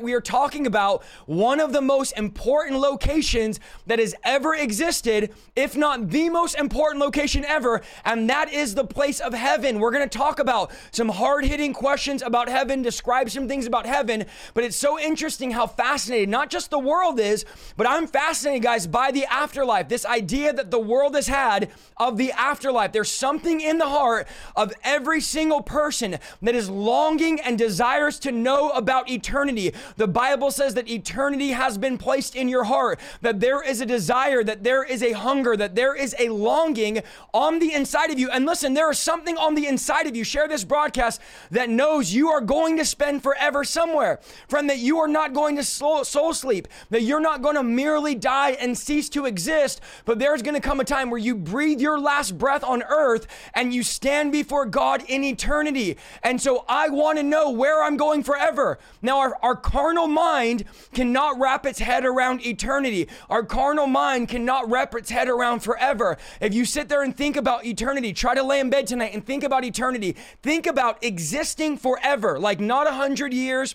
We are talking about one of the most important locations that has ever existed, if not the most important location ever, and that is the place of heaven. We're going to talk about some hard hitting questions about heaven, describe some things about heaven, but it's so interesting how fascinated not just the world is, but I'm fascinated, guys, by the afterlife. This idea that the world has had of the afterlife. There's something in the heart of every single person that is longing and desires to know about eternity. The Bible says that eternity has been placed in your heart, that there is a desire, that there is a hunger, that there is a longing on the inside of you. And listen, there is something on the inside of you. Share this broadcast that knows you are going to spend forever somewhere. Friend, that you are not going to soul, soul sleep, that you're not going to merely die and cease to exist, but there's going to come a time where you breathe your last breath on earth and you stand before God in eternity. And so I want to know where I'm going forever. Now, our, our carnal mind cannot wrap its head around eternity. Our carnal mind cannot wrap its head around forever. If you sit there and think about eternity, try to lay in bed tonight and think about eternity. Think about existing forever, like not a hundred years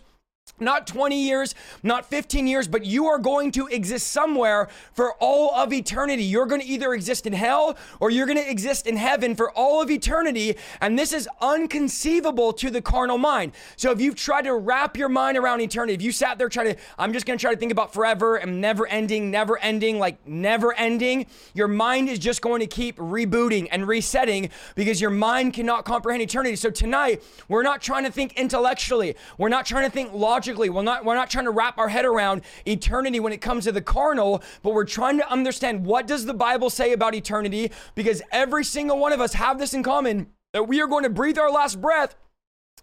not 20 years, not 15 years, but you are going to exist somewhere for all of eternity. You're going to either exist in hell or you're going to exist in heaven for all of eternity. And this is unconceivable to the carnal mind. So if you've tried to wrap your mind around eternity, if you sat there trying to, I'm just going to try to think about forever and never ending, never ending, like never ending, your mind is just going to keep rebooting and resetting because your mind cannot comprehend eternity. So tonight, we're not trying to think intellectually. We're not trying to think logically logically. We're not, we're not trying to wrap our head around eternity when it comes to the carnal, but we're trying to understand what does the Bible say about eternity because every single one of us have this in common that we are going to breathe our last breath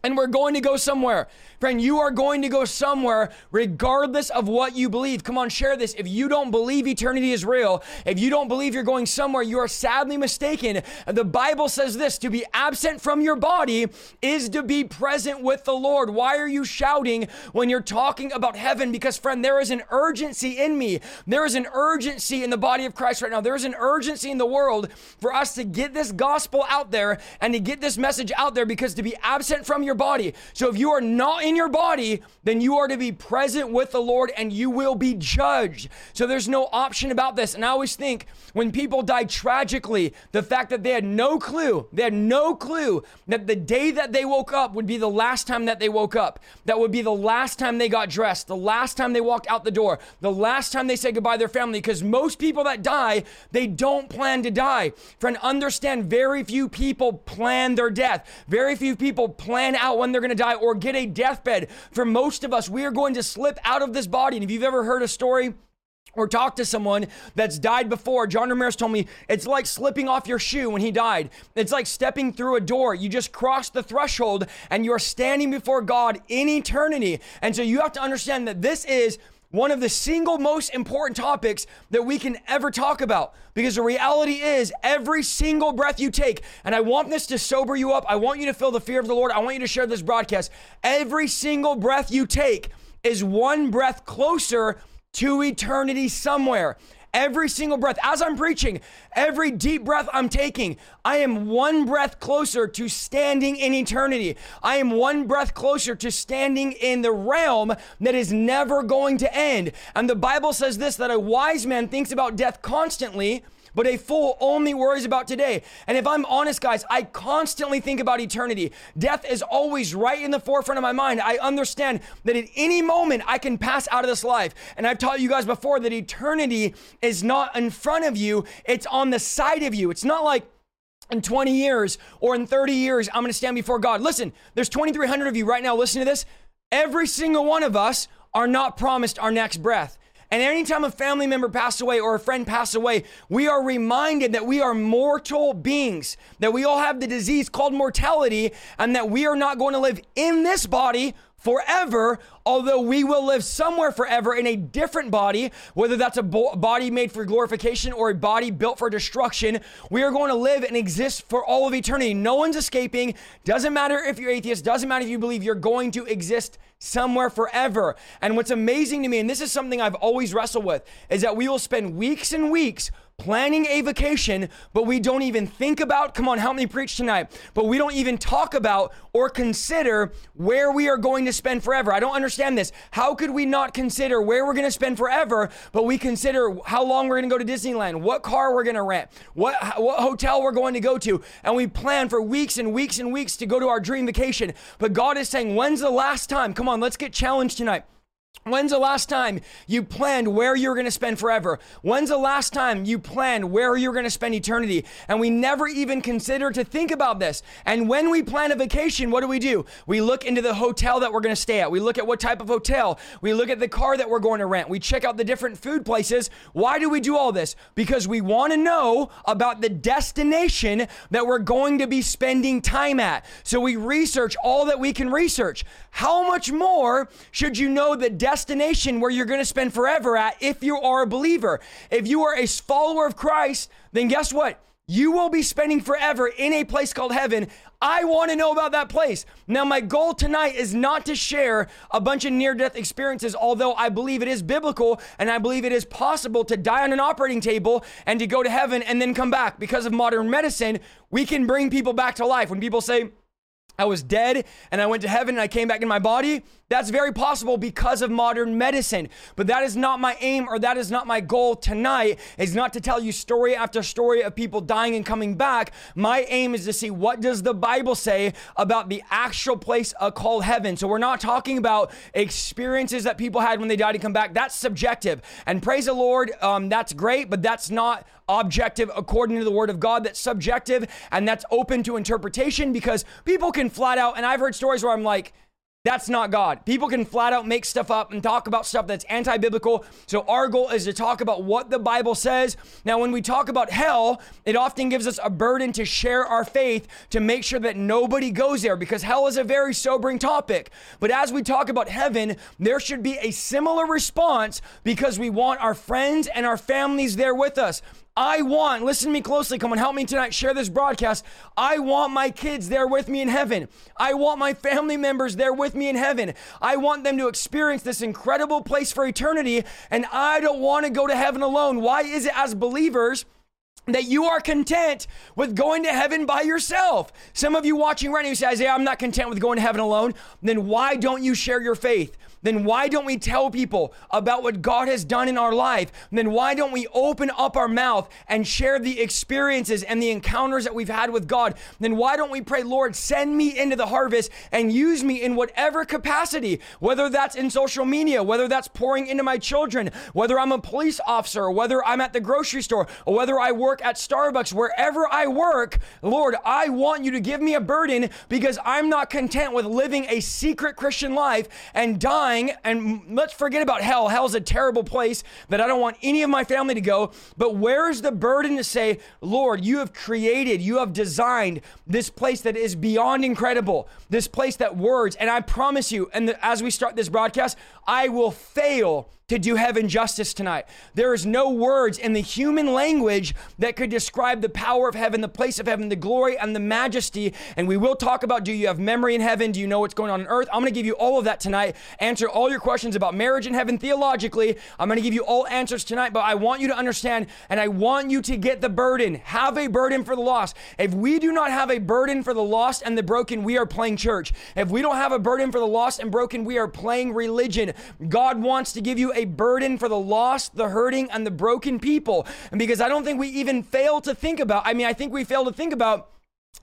and we're going to go somewhere. Friend, you are going to go somewhere regardless of what you believe. Come on, share this. If you don't believe eternity is real, if you don't believe you're going somewhere, you are sadly mistaken. The Bible says this to be absent from your body is to be present with the Lord. Why are you shouting when you're talking about heaven? Because, friend, there is an urgency in me. There is an urgency in the body of Christ right now. There is an urgency in the world for us to get this gospel out there and to get this message out there because to be absent from your body. So if you are not in in your body, then you are to be present with the Lord and you will be judged. So there's no option about this. And I always think when people die tragically, the fact that they had no clue, they had no clue that the day that they woke up would be the last time that they woke up. That would be the last time they got dressed, the last time they walked out the door, the last time they said goodbye to their family. Because most people that die, they don't plan to die. Friend, understand very few people plan their death. Very few people plan out when they're going to die or get a deathbed. For most of us, we are going to slip out of this body. And if you've ever heard a story, or talk to someone that's died before. John Ramirez told me it's like slipping off your shoe when he died. It's like stepping through a door. You just cross the threshold and you're standing before God in eternity. And so you have to understand that this is one of the single most important topics that we can ever talk about. Because the reality is, every single breath you take, and I want this to sober you up, I want you to feel the fear of the Lord, I want you to share this broadcast. Every single breath you take is one breath closer to eternity somewhere. Every single breath, as I'm preaching, every deep breath I'm taking, I am one breath closer to standing in eternity. I am one breath closer to standing in the realm that is never going to end. And the Bible says this that a wise man thinks about death constantly but a fool only worries about today. And if I'm honest, guys, I constantly think about eternity. Death is always right in the forefront of my mind. I understand that at any moment I can pass out of this life. And I've taught you guys before that eternity is not in front of you, it's on the side of you. It's not like, in 20 years or in 30 years, I'm gonna stand before God. Listen, there's 2,300 of you right now listening to this. Every single one of us are not promised our next breath. And anytime a family member passed away or a friend passed away, we are reminded that we are mortal beings, that we all have the disease called mortality, and that we are not going to live in this body forever, although we will live somewhere forever in a different body, whether that's a bo- body made for glorification or a body built for destruction. We are going to live and exist for all of eternity. No one's escaping. Doesn't matter if you're atheist, doesn't matter if you believe you're going to exist somewhere forever. And what's amazing to me, and this is something I've always wrestled with, is that we will spend weeks and weeks planning a vacation, but we don't even think about, come on, help me preach tonight, but we don't even talk about or consider where we are going to spend forever. I don't understand this. How could we not consider where we're going to spend forever, but we consider how long we're going to go to Disneyland, what car we're going to rent, what, what hotel we're going to go to, and we plan for weeks and weeks and weeks to go to our dream vacation. But God is saying, when's the last time? Come on, let's get challenged tonight. When's the last time you planned where you're going to spend forever? When's the last time you planned where you're going to spend eternity? And we never even consider to think about this. And when we plan a vacation, what do we do? We look into the hotel that we're going to stay at. We look at what type of hotel. We look at the car that we're going to rent. We check out the different food places. Why do we do all this? Because we want to know about the destination that we're going to be spending time at. So we research all that we can research. How much more should you know the destination where you're going to spend forever at if you are a believer? If you are a follower of Christ, then guess what? You will be spending forever in a place called heaven. I want to know about that place. Now, my goal tonight is not to share a bunch of near death experiences, although I believe it is biblical and I believe it is possible to die on an operating table and to go to heaven and then come back. Because of modern medicine, we can bring people back to life. When people say, I was dead and I went to heaven and I came back in my body. That's very possible because of modern medicine. But that is not my aim or that is not my goal tonight, is not to tell you story after story of people dying and coming back. My aim is to see what does the Bible say about the actual place called heaven. So we're not talking about experiences that people had when they died and come back. That's subjective. And praise the Lord, um, that's great, but that's not objective according to the word of God. That's subjective and that's open to interpretation because people can flat out, and I've heard stories where I'm like, that's not God. People can flat out make stuff up and talk about stuff that's anti biblical. So, our goal is to talk about what the Bible says. Now, when we talk about hell, it often gives us a burden to share our faith to make sure that nobody goes there because hell is a very sobering topic. But as we talk about heaven, there should be a similar response because we want our friends and our families there with us. I want, listen to me closely, come on, help me tonight, share this broadcast. I want my kids there with me in heaven. I want my family members there with me in heaven. I want them to experience this incredible place for eternity, and I don't want to go to heaven alone. Why is it as believers? that you are content with going to heaven by yourself. Some of you watching right now, you say, Isaiah, I'm not content with going to heaven alone. Then why don't you share your faith? Then why don't we tell people about what God has done in our life? Then why don't we open up our mouth and share the experiences and the encounters that we've had with God? Then why don't we pray, Lord, send me into the harvest and use me in whatever capacity, whether that's in social media, whether that's pouring into my children, whether I'm a police officer, whether I'm at the grocery store, or whether I work at Starbucks, wherever I work, Lord, I want you to give me a burden because I'm not content with living a secret Christian life and dying dying, and let's forget about hell. Hell's a terrible place that I don't want any of my family to go. But where's the burden to say, Lord, you have created, you have designed this place that is beyond incredible, this place that words, and I promise you, and as we start this broadcast, I will fail to do heaven justice tonight. There is no words in the human language that could describe the power of heaven, the place of heaven, the glory and the majesty. And we will talk about do you have memory in heaven? Do you know what's going on on earth? I'm going to give you all of that tonight. Answer all your questions about marriage in heaven theologically. I'm going to give you all answers tonight, but I want you to understand and I want you to get the burden. Have a burden for the lost. If we do not have a burden for the lost and the broken, we are playing church. If we don't have a burden for the lost and broken, we are playing religion. God wants to give you a burden for the lost, the hurting, and the broken people. And because I don't think we even fail to think about, I mean, I think we fail to think about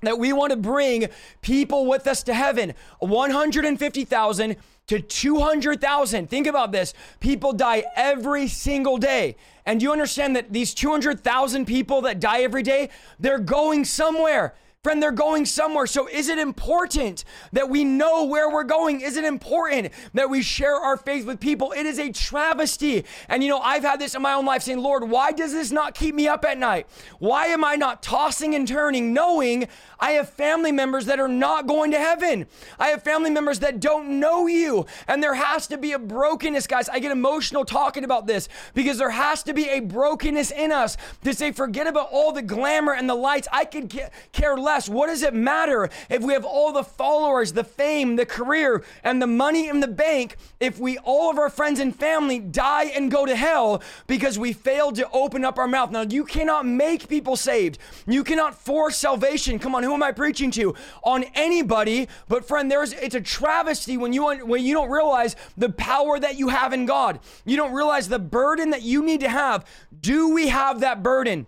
that we want to bring people with us to heaven 150,000 to 200,000. Think about this. People die every single day. And you understand that these 200,000 people that die every day, they're going somewhere. Friend, they're going somewhere. So is it important that we know where we're going? Is it important that we share our faith with people? It is a travesty. And you know, I've had this in my own life saying, Lord, why does this not keep me up at night? Why am I not tossing and turning knowing I have family members that are not going to heaven? I have family members that don't know you. And there has to be a brokenness, guys. I get emotional talking about this because there has to be a brokenness in us to say, forget about all the glamour and the lights. I could care less less. What does it matter if we have all the followers, the fame, the career, and the money in the bank if we, all of our friends and family, die and go to hell because we failed to open up our mouth? Now, you cannot make people saved. You cannot force salvation. Come on, who am I preaching to? On anybody. But friend, there's it's a travesty when you when you don't realize the power that you have in God. You don't realize the burden that you need to have. Do we have that burden?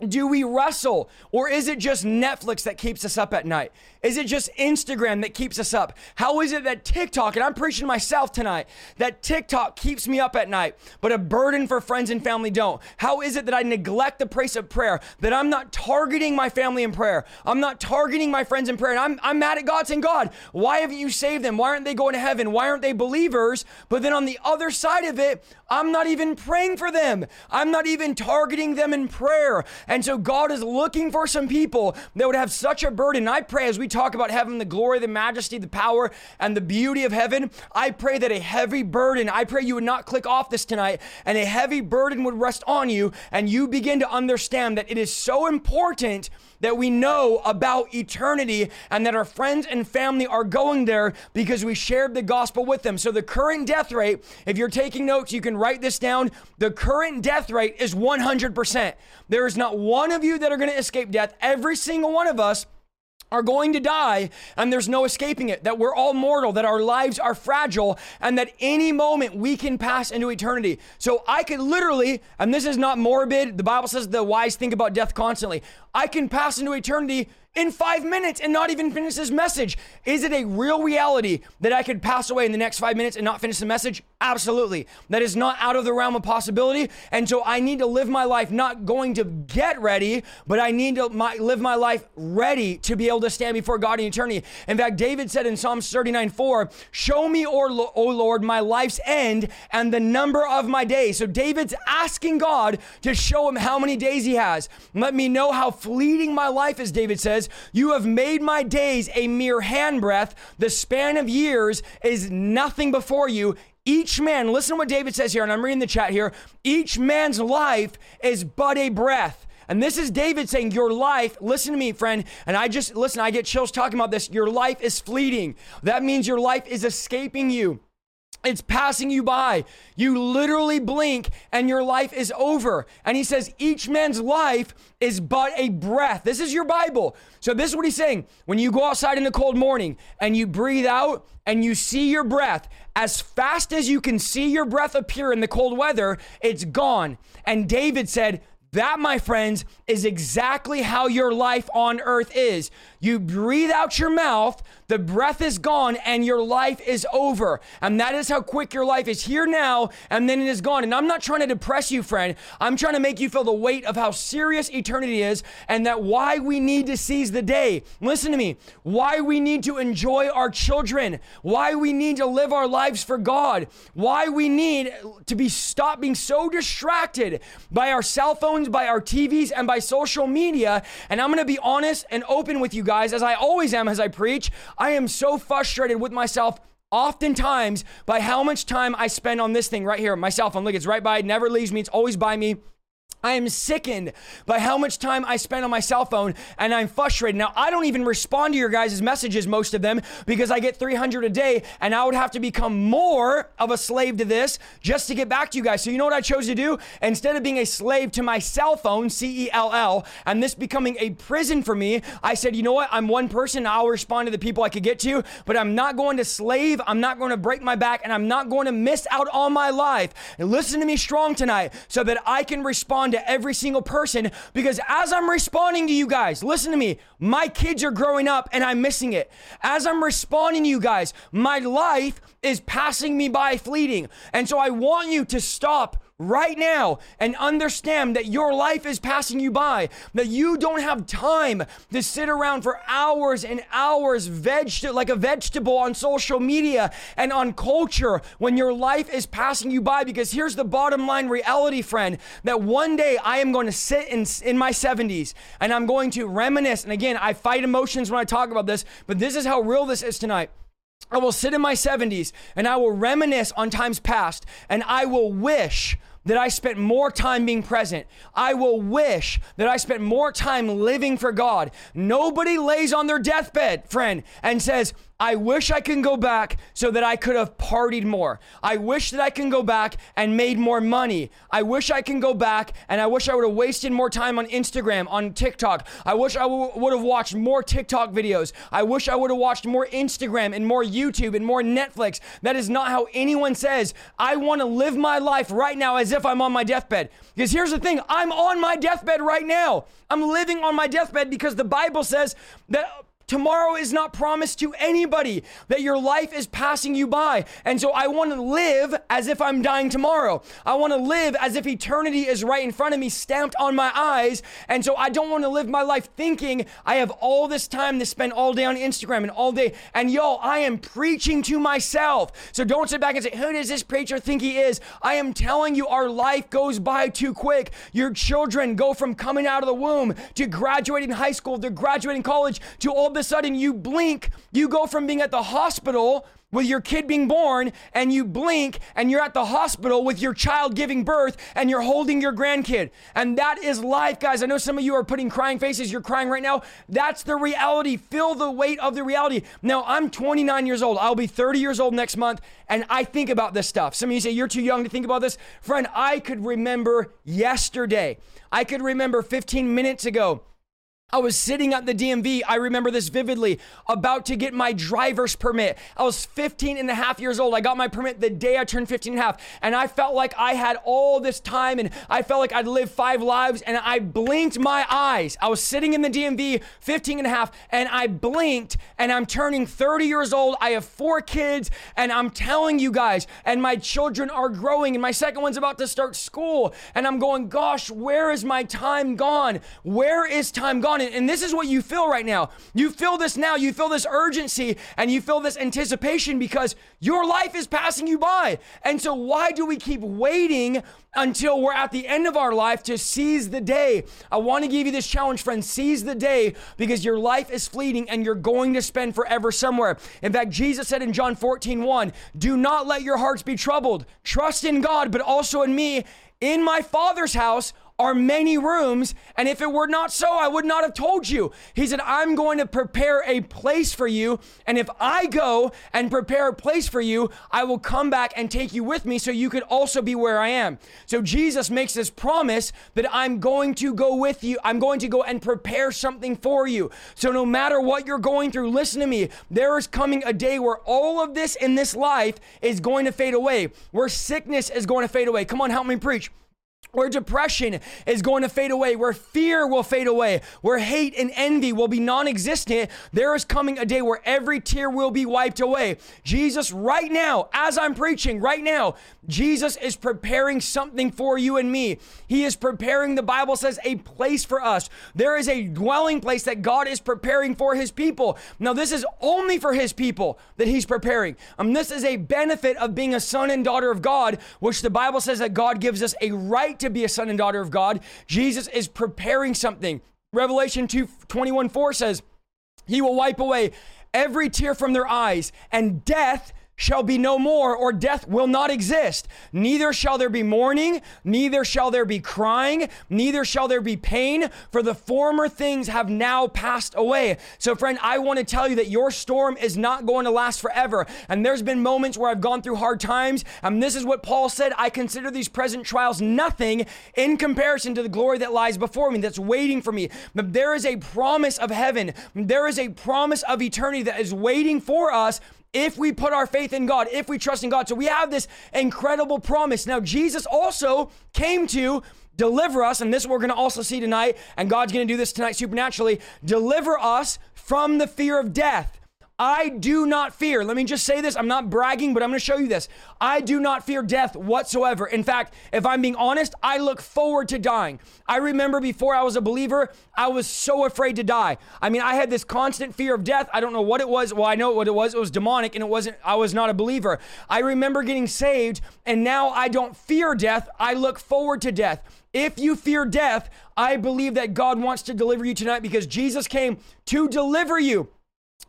Do we wrestle? Or is it just Netflix that keeps us up at night? Is it just Instagram that keeps us up? How is it that TikTok, and I'm preaching to myself tonight, that TikTok keeps me up at night, but a burden for friends and family don't? How is it that I neglect the place of prayer, that I'm not targeting my family in prayer? I'm not targeting my friends in prayer, and I'm, I'm mad at God saying, God, why haven't you saved them? Why aren't they going to heaven? Why aren't they believers? But then on the other side of it, I'm not even praying for them. I'm not even targeting them in prayer. And so God is looking for some people that would have such a burden. I pray as we talk about heaven, the glory, the majesty, the power, and the beauty of heaven, I pray that a heavy burden, I pray you would not click off this tonight, and a heavy burden would rest on you, and you begin to understand that it is so important that we know about eternity and that our friends and family are going there because we shared the gospel with them. So, the current death rate, if you're taking notes, you can write this down. The current death rate is 100%. There is not one of you that are going to escape death. Every single one of us are going to die and there's no escaping it, that we're all mortal, that our lives are fragile, and that any moment we can pass into eternity. So I could literally, and this is not morbid, the Bible says the wise think about death constantly. I can pass into eternity in five minutes and not even finish this message. Is it a real reality that I could pass away in the next five minutes and not finish the message? Absolutely. That is not out of the realm of possibility. And so I need to live my life not going to get ready, but I need to my, live my life ready to be able to stand before God in eternity. In fact, David said in Psalms 39 4, Show me, O Lord, my life's end and the number of my days. So David's asking God to show him how many days he has. Let me know how fleeting my life is, David says says, You have made my days a mere handbreadth. The span of years is nothing before you. Each man, listen to what David says here, and I'm reading the chat here. Each man's life is but a breath. And this is David saying, Your life, listen to me, friend. And I just, listen, I get chills talking about this. Your life is fleeting. That means your life is escaping you. It's passing you by. You literally blink and your life is over. And he says, each man's life is but a breath. This is your Bible. So, this is what he's saying. When you go outside in the cold morning and you breathe out and you see your breath, as fast as you can see your breath appear in the cold weather, it's gone. And David said, that, my friends, is exactly how your life on earth is. You breathe out your mouth, the breath is gone, and your life is over. And that is how quick your life is here now, and then it is gone. And I'm not trying to depress you, friend. I'm trying to make you feel the weight of how serious eternity is and that why we need to seize the day. Listen to me. Why we need to enjoy our children. Why we need to live our lives for God. Why we need to be stop being so distracted by our cell phones, by our TVs, and by social media. And I'm going to be honest and open with you guys, as I always am as I preach. I am so frustrated with myself oftentimes by how much time I spend on this thing right here, my cell phone. Look, it's right by, it never leaves me, it's always by me. I am sickened by how much time I spend on my cell phone and I'm frustrated. Now, I don't even respond to your guys' messages, most of them, because I get 300 a day and I would have to become more of a slave to this just to get back to you guys. So, you know what I chose to do? Instead of being a slave to my cell phone, C E L L, and this becoming a prison for me, I said, you know what? I'm one person. I'll respond to the people I could get to, but I'm not going to slave. I'm not going to break my back and I'm not going to miss out on my life. And listen to me strong tonight so that I can respond to every single person because as I'm responding to you guys, listen to me, my kids are growing up and I'm missing it. As I'm responding to you guys, my life is passing me by fleeting. And so I want you to stop right now and understand that your life is passing you by, that you don't have time to sit around for hours and hours veg- like a vegetable on social media and on culture when your life is passing you by. Because here's the bottom line reality, friend, that one day I am going to sit in, in my 70s and I'm going to reminisce. And again, I fight emotions when I talk about this, but this is how real this is tonight. I will sit in my 70s and I will reminisce on times past and I will wish that I spent more time being present. I will wish that I spent more time living for God. Nobody lays on their deathbed, friend, and says, I wish I can go back so that I could have partied more. I wish that I can go back and made more money. I wish I can go back and I wish I would have wasted more time on Instagram, on TikTok. I wish I w- would have watched more TikTok videos. I wish I would have watched more Instagram and more YouTube and more Netflix. That is not how anyone says, I want to live my life right now as if I'm on my deathbed. Because here's the thing I'm on my deathbed right now. I'm living on my deathbed because the Bible says that Tomorrow is not promised to anybody, that your life is passing you by. And so I want to live as if I'm dying tomorrow. I want to live as if eternity is right in front of me, stamped on my eyes. And so I don't want to live my life thinking I have all this time to spend all day on Instagram and all day. And yo, I am preaching to myself. So don't sit back and say, Who does this preacher think he is? I am telling you, our life goes by too quick. Your children go from coming out of the womb to graduating high school, to graduating college, to all a sudden you blink, you go from being at the hospital with your kid being born, and you blink and you're at the hospital with your child giving birth and you're holding your grandkid. And that is life, guys. I know some of you are putting crying faces. You're crying right now. That's the reality. Feel the weight of the reality. Now, I'm 29 years old. I'll be 30 years old next month, and I think about this stuff. Some of you say, You're too young to think about this. Friend, I could remember yesterday. I could remember 15 minutes ago I was sitting at the DMV, I remember this vividly, about to get my driver's permit. I was 15 and a half years old. I got my permit the day I turned 15 and a half. And I felt like I had all this time and I felt like I'd lived five lives and I blinked my eyes. I was sitting in the DMV, 15 and a half, and I blinked and I'm turning 30 years old. I have four kids and I'm telling you guys, and my children are growing and my second one's about to start school. And I'm going, gosh, where is my time gone? Where is time gone? And this is what you feel right now. You feel this now. You feel this urgency and you feel this anticipation because your life is passing you by. And so, why do we keep waiting until we're at the end of our life to seize the day? I want to give you this challenge, friends. Seize the day because your life is fleeting and you're going to spend forever somewhere. In fact, Jesus said in John 14, 1, do not let your hearts be troubled. Trust in God, but also in me. In my Father's house are many rooms, and if it were not so, I would not have told you. He said, I'm going to prepare a place for you, and if I go and prepare a place for you, I will come back and take you with me so you could also be where I am. So Jesus makes this promise that I'm going to go with you. I'm going to go and prepare something for you. So no matter what you're going through, listen to me. There is coming a day where all of this in this life is going to fade away, where sickness is going to fade away. Come on, help me preach where depression is going to fade away, where fear will fade away, where hate and envy will be non existent, there is coming a day where every tear will be wiped away. Jesus, right now, as I'm preaching, right now, Jesus is preparing something for you and me. He is preparing, the Bible says, a place for us. There is a dwelling place that God is preparing for his people. Now, this is only for his people that he's preparing. Um, this is a benefit of being a son and daughter of God, which the Bible says that God gives us a right to be a son and daughter of God. Jesus is preparing something. Revelation 2 21 4 says, He will wipe away every tear from their eyes, and death shall be no more, or death will not exist. Neither shall there be mourning, neither shall there be crying, neither shall there be pain, for the former things have now passed away. So, friend, I want to tell you that your storm is not going to last forever. And there's been moments where I've gone through hard times, and this is what Paul said I consider these present trials nothing in comparison to the glory that lies before me, that's waiting for me. But there is a promise of heaven, there is a promise of eternity that is waiting for us if we put our faith in God, if we trust in God. So we have this incredible promise. Now, Jesus also came to deliver us, and this we're going to also see tonight, and God's going to do this tonight supernaturally deliver us from the fear of death. I do not fear. Let me just say this. I'm not bragging, but I'm going to show you this. I do not fear death whatsoever. In fact, if I'm being honest, I look forward to dying. I remember before I was a believer, I was so afraid to die. I mean, I had this constant fear of death. I don't know what it was. Well, I know what it was. It was demonic and it wasn't, I was not a believer. I remember getting saved and now I don't fear death. I look forward to death. If you fear death, I believe that God wants to deliver you tonight because Jesus came to deliver you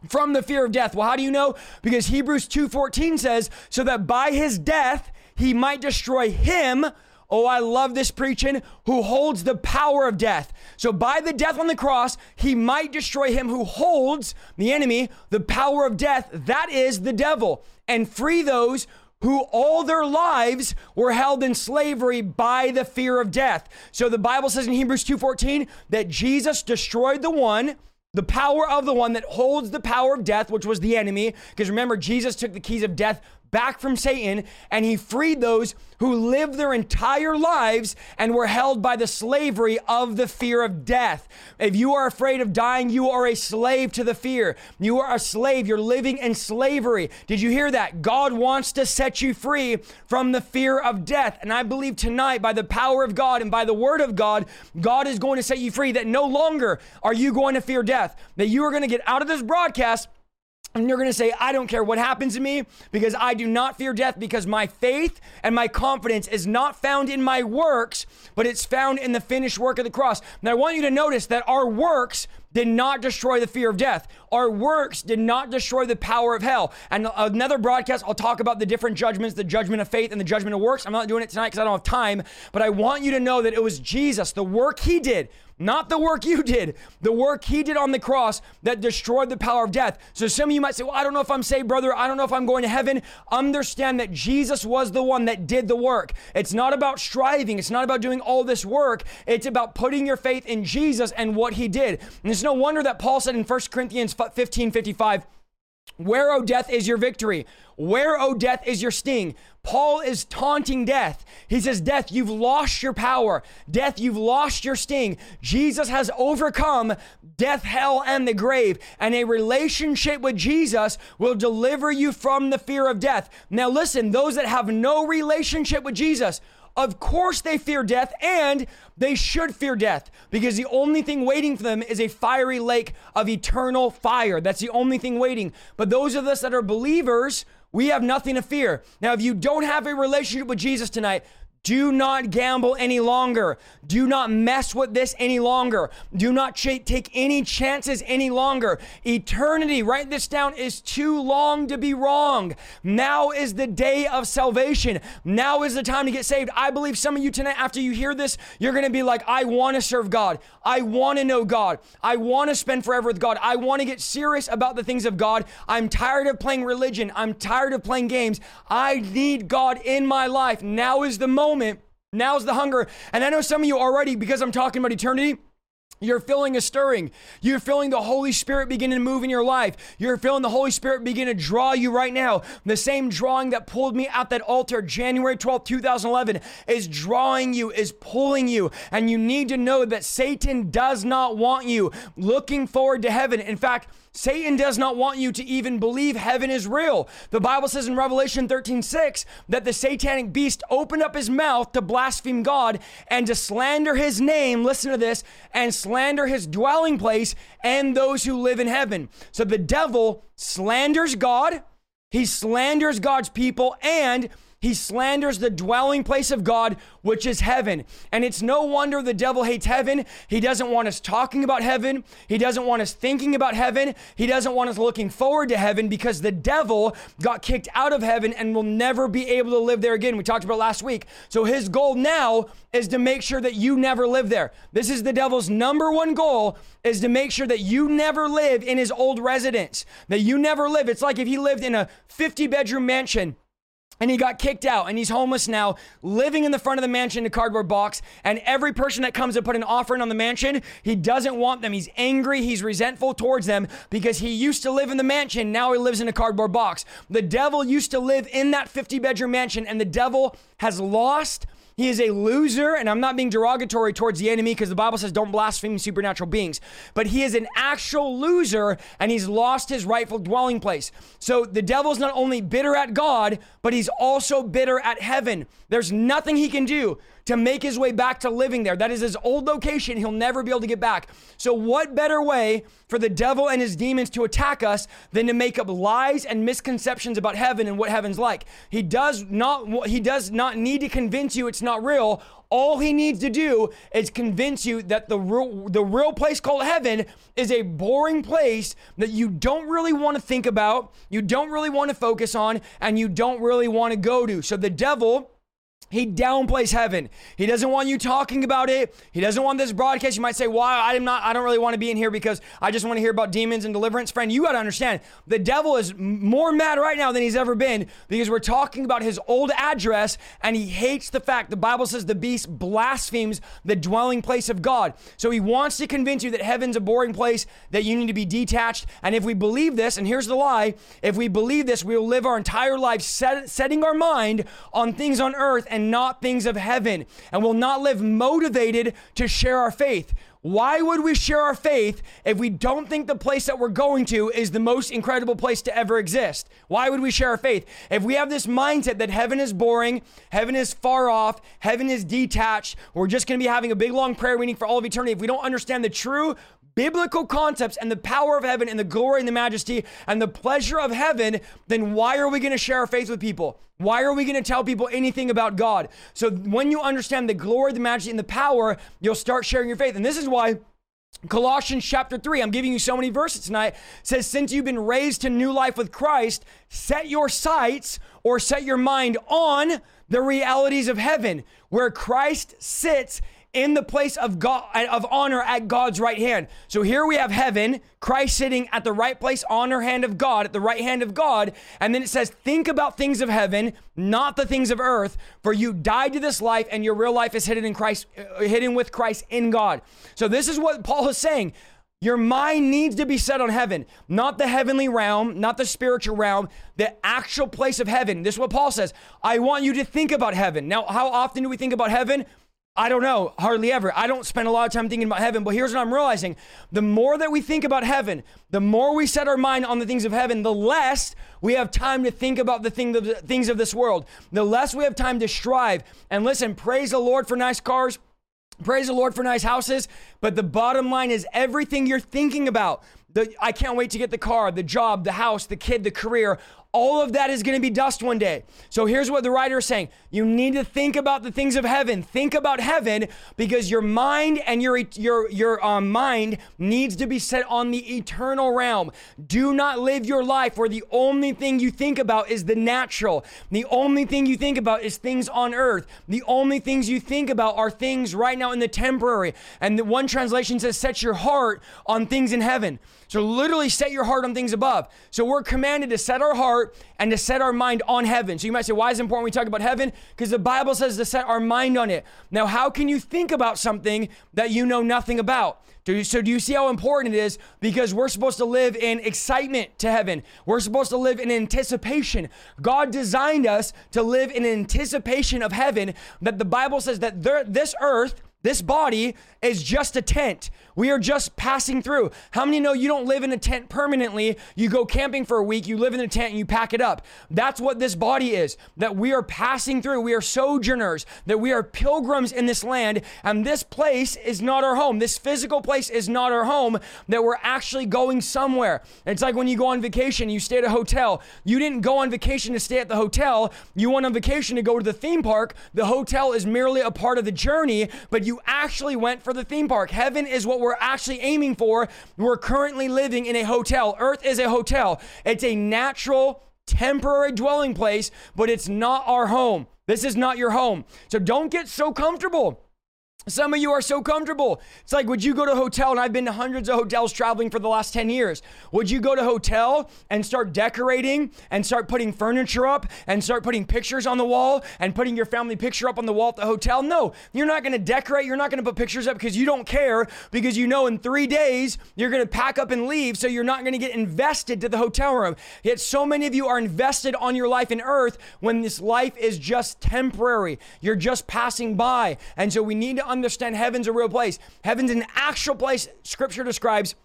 from the fear of death. Well, how do you know? Because Hebrews 2:14 says, "So that by his death he might destroy him Oh, I love this preaching, who holds the power of death. So, by the death on the cross, he might destroy him who holds the enemy, the power of death, that is the devil, and free those who all their lives were held in slavery by the fear of death. So the Bible says in Hebrews 2:14 that Jesus destroyed the one the power of the one that holds the power of death, which was the enemy. Because remember, Jesus took the keys of death back from Satan and he freed those who lived their entire lives and were held by the slavery of the fear of death. If you are afraid of dying, you are a slave to the fear. You are a slave. You're living in slavery. Did you hear that? God wants to set you free from the fear of death. And I believe tonight, by the power of God and by the word of God, God is going to set you free that no longer are you going to fear death, that you are going to get out of this broadcast and you're going to say, I don't care what happens to me because I do not fear death because my faith and my confidence is not found in my works, but it's found in the finished work of the cross. Now, I want you to notice that our works did not destroy the fear of death. Our works did not destroy the power of hell. And another broadcast, I'll talk about the different judgments the judgment of faith and the judgment of works. I'm not doing it tonight because I don't have time, but I want you to know that it was Jesus, the work he did, not the work you did, the work he did on the cross that destroyed the power of death. So some of you might say, Well, I don't know if I'm saved, brother. I don't know if I'm going to heaven. Understand that Jesus was the one that did the work. It's not about striving, it's not about doing all this work. It's about putting your faith in Jesus and what he did. And it's no wonder that Paul said in 1 Corinthians 15 55, where, O death, is your victory? Where, O death, is your sting? Paul is taunting death. He says, Death, you've lost your power. Death, you've lost your sting. Jesus has overcome death, hell, and the grave. And a relationship with Jesus will deliver you from the fear of death. Now, listen, those that have no relationship with Jesus, of course, they fear death and they should fear death because the only thing waiting for them is a fiery lake of eternal fire. That's the only thing waiting. But those of us that are believers, we have nothing to fear. Now, if you don't have a relationship with Jesus tonight, do not gamble any longer. Do not mess with this any longer. Do not ch- take any chances any longer. Eternity, write this down, is too long to be wrong. Now is the day of salvation. Now is the time to get saved. I believe some of you tonight, after you hear this, you're going to be like, I want to serve God. I want to know God. I want to spend forever with God. I want to get serious about the things of God. I'm tired of playing religion. I'm tired of playing games. I need God in my life. Now is the moment moment. Now's the hunger. And I know some of you already, because I'm talking about eternity, you're feeling a stirring. You're feeling the Holy Spirit begin to move in your life. You're feeling the Holy Spirit begin to draw you right now. The same drawing that pulled me out that altar January 12, 2011 is drawing you, is pulling you. And you need to know that Satan does not want you looking forward to heaven. In fact, Satan does not want you to even believe heaven is real. The Bible says in Revelation 13 6 that the satanic beast opened up his mouth to blaspheme God and to slander his name. Listen to this and slander his dwelling place and those who live in heaven. So the devil slanders God, he slanders God's people, and he slanders the dwelling place of God, which is heaven. And it's no wonder the devil hates heaven. He doesn't want us talking about heaven. He doesn't want us thinking about heaven. He doesn't want us looking forward to heaven because the devil got kicked out of heaven and will never be able to live there again. We talked about last week. So his goal now is to make sure that you never live there. This is the devil's number one goal is to make sure that you never live in his old residence. That you never live. It's like if he lived in a 50 bedroom mansion and he got kicked out and he's homeless now living in the front of the mansion in a cardboard box and every person that comes to put an offering on the mansion he doesn't want them. He's angry he's resentful towards them because he used to live in the mansion now he lives in a cardboard box. The devil used to live in that 50 bedroom mansion and the devil has lost He is a loser, and I'm not being derogatory towards the enemy because the Bible says don't blaspheme supernatural beings. But he is an actual loser, and he's lost his rightful dwelling place. So the devil's not only bitter at God, but he's also bitter at heaven. There's nothing he can do to make his way back to living there. That is his old location. He'll never be able to get back. So, what better way for the devil and his demons to attack us than to make up lies and misconceptions about heaven and what heaven's like? He does not he does not need to convince you it's not real. All he needs to do is convince you that the real, the real place called heaven is a boring place that you don't really want to think about, you don't really want to focus on, and you don't really want to go to. So the devil he downplays heaven. He doesn't want you talking about it. He doesn't want this broadcast. You might say, "Why? I'm not. I don't really want to be in here because I just want to hear about demons and deliverance." Friend, you got to understand. The devil is more mad right now than he's ever been because we're talking about his old address, and he hates the fact the Bible says the beast blasphemes the dwelling place of God. So he wants to convince you that heaven's a boring place that you need to be detached. And if we believe this, and here's the lie: if we believe this, we will live our entire life set, setting our mind on things on earth and and not things of heaven, and will not live motivated to share our faith. Why would we share our faith if we don't think the place that we're going to is the most incredible place to ever exist? Why would we share our faith? If we have this mindset that heaven is boring, heaven is far off, heaven is detached, we're just going to be having a big long prayer meeting for all of eternity. If we don't understand the true biblical concepts and the power of heaven and the glory and the majesty and the pleasure of heaven, then why are we going to share our faith with people? Why are we going to tell people anything about God? So when you understand the glory, the majesty, and the power, you'll start sharing your faith. And this is why Colossians chapter 3, I'm giving you so many verses tonight, says, Since you've been raised to new life with Christ, set your sights or set your mind on the realities of heaven, where Christ sits in the place of God of honor at God's right hand. So here we have heaven, Christ sitting at the right place, honor hand of God, at the right hand of God, and then it says, "Think about things of heaven, not the things of earth, for you died to this life, and your real life is hidden in Christ, uh, hidden with Christ in God." So this is what Paul is saying. Your mind needs to be set on heaven, not the heavenly realm, not the spiritual realm, the actual place of heaven. This is what Paul says. I want you to think about heaven. Now, how often do we think about heaven? I don't know, hardly ever. I don't spend a lot of time thinking about heaven, but here's what I'm realizing. The more that we think about heaven, the more we set our mind on the things of heaven, the less we have time to think about the, thing, the things of this world. The less we have time to strive. And listen, praise the Lord for nice cars. Praise the Lord for nice houses. But the bottom line is everything you're thinking about. The, I can't wait to get the car, the job, the house, the kid, the career all of that is going to be dust one day. So here's what the writer is saying. You need to think about the things of heaven. Think about heaven because your mind and your your your um, mind needs to be set on the eternal realm. Do not live your life where the only thing you think about is the natural. The only thing you think about is things on earth. The only things you think about are things right now in the temporary. And the one translation says set your heart on things in heaven. So literally set your heart on things above. So we're commanded to set our heart and to set our mind on heaven. So you might say, why is it important we talk about heaven? Because the Bible says to set our mind on it. Now, how can you think about something that you know nothing about? So do you see how important it is? Because we're supposed to live in excitement to heaven. We're supposed to live in anticipation. God designed us to live in anticipation of heaven. That the Bible says that this earth, this body is just a tent. We are just passing through. How many know you don't live in a tent permanently? You go camping for a week, you live in a tent, and you pack it up. That's what this body is. That we are passing through. We are sojourners, that we are pilgrims in this land, and this place is not our home. This physical place is not our home, that we're actually going somewhere. It's like when you go on vacation, you stay at a hotel. You didn't go on vacation to stay at the hotel, you went on vacation to go to the theme park. The hotel is merely a part of the journey, but you actually went for the theme park. Heaven is what we're actually aiming for. We're currently living in a hotel. Earth is a hotel. It's a natural, temporary dwelling place, but it's not our home. This is not your home. So don't get so comfortable Some of you are so comfortable. It's like, would you go to a hotel? And I've been to hundreds of hotels traveling for the last 10 years. Would you go to a hotel and start decorating and start putting furniture up and start putting pictures on the wall and putting your family picture up on the wall at the hotel? No, you're not going to decorate. You're not going to put pictures up because you don't care because you know in three days you're going to pack up and leave. So you're not going to get invested to the hotel room. Yet so many of you are invested on your life in earth when this life is just temporary. You're just passing by. And so we need to understand heaven's a real place. Heaven's an actual place, scripture describes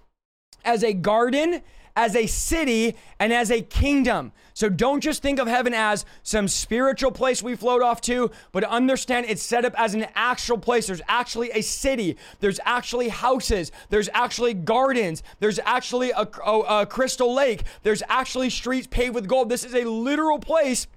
as a garden, as a city, and as a kingdom. So don't just think of heaven as some spiritual place we float off to, but understand it's set up as an actual place. There's actually a city, there's actually houses, there's actually gardens, there's actually a, a, a crystal lake, there's actually streets paved with gold. This is a literal place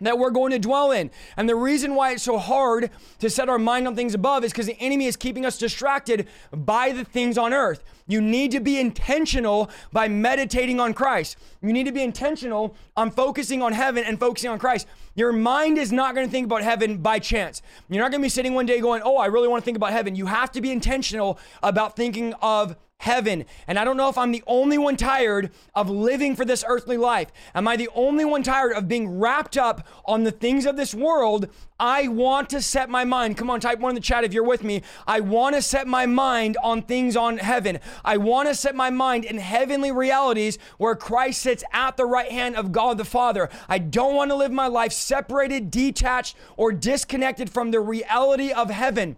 that we're going to dwell in. And the reason why it's so hard to set our mind on things above is because the enemy is keeping us distracted by the things on earth. You need to be intentional by meditating on Christ. You need to be intentional on focusing on heaven and focusing on Christ. Your mind is not going to think about heaven by chance. You're not going to be sitting one day going, Oh, I really want to think about heaven. You have to be intentional about thinking of heaven. And I don't know if I'm the only one tired of living for this earthly life. Am I the only one tired of being wrapped up on the things of this world? I want to set my mind. Come on, type one in the chat if you're with me. I want to set my mind on things on heaven. I want to set my mind in heavenly realities where Christ sits at the right hand of God the Father. I don't want to live my life separated, detached, or disconnected from the reality of heaven.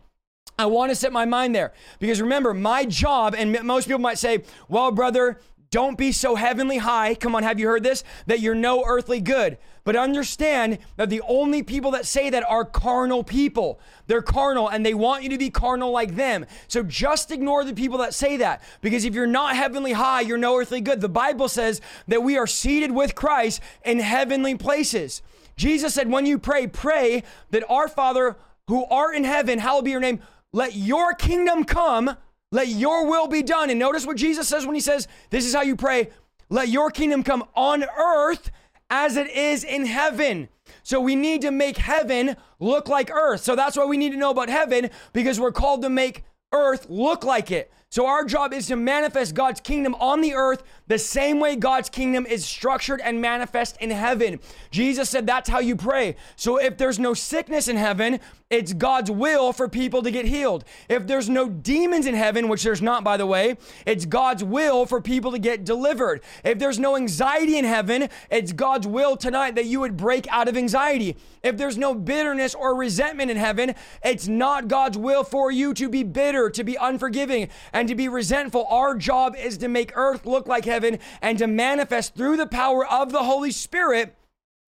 I want to set my mind there because remember, my job, and most people might say, well, brother, don't be so heavenly high. Come on, have you heard this? That you're no earthly good. But understand that the only people that say that are carnal people. They're carnal and they want you to be carnal like them. So just ignore the people that say that because if you're not heavenly high, you're no earthly good. The Bible says that we are seated with Christ in heavenly places. Jesus said, when you pray, pray that our Father who art in heaven, hallowed be your name let your kingdom come, let your will be done. And notice what Jesus says when he says, This is how you pray, let your kingdom come on earth as it is in heaven. So we need to make heaven look like earth. So that's why we need to know about heaven because we're called to make earth look like it. So our job is to manifest God's kingdom on the earth the same way God's kingdom is structured and manifest in heaven. Jesus said that's how you pray. So if there's no sickness in heaven, it's God's will for people to get healed. If there's no demons in heaven, which there's not, by the way, it's God's will for people to get delivered. If there's no anxiety in heaven, it's God's will tonight that you would break out of anxiety. If there's no bitterness or resentment in heaven, it's not God's will for you to be bitter, to be unforgiving, and to be resentful. Our job is to make earth look like heaven and to manifest through the power of the Holy Spirit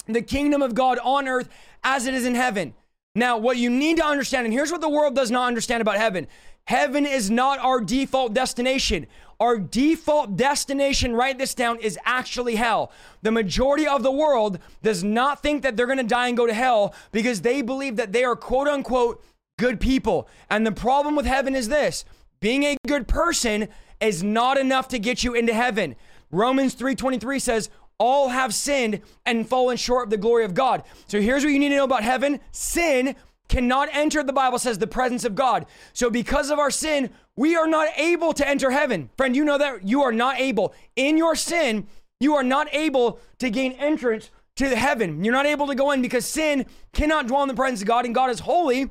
the kingdom of God on earth as it is in heaven. Now, what you need to understand, and here's what the world does not understand about heaven heaven is not our default destination. Our default destination, write this down, is actually hell. The majority of the world does not think that they're gonna die and go to hell because they believe that they are quote unquote good people. And the problem with heaven is this being a good person is not enough to get you into heaven. Romans 3:23 says, all have sinned and fallen short of the glory of God. So here's what you need to know about heaven sin cannot enter, the Bible says, the presence of God. So because of our sin, we are not able to enter heaven. Friend, you know that you are not able. In your sin, you are not able to gain entrance to heaven. You're not able to go in because sin cannot dwell in the presence of God, and God is holy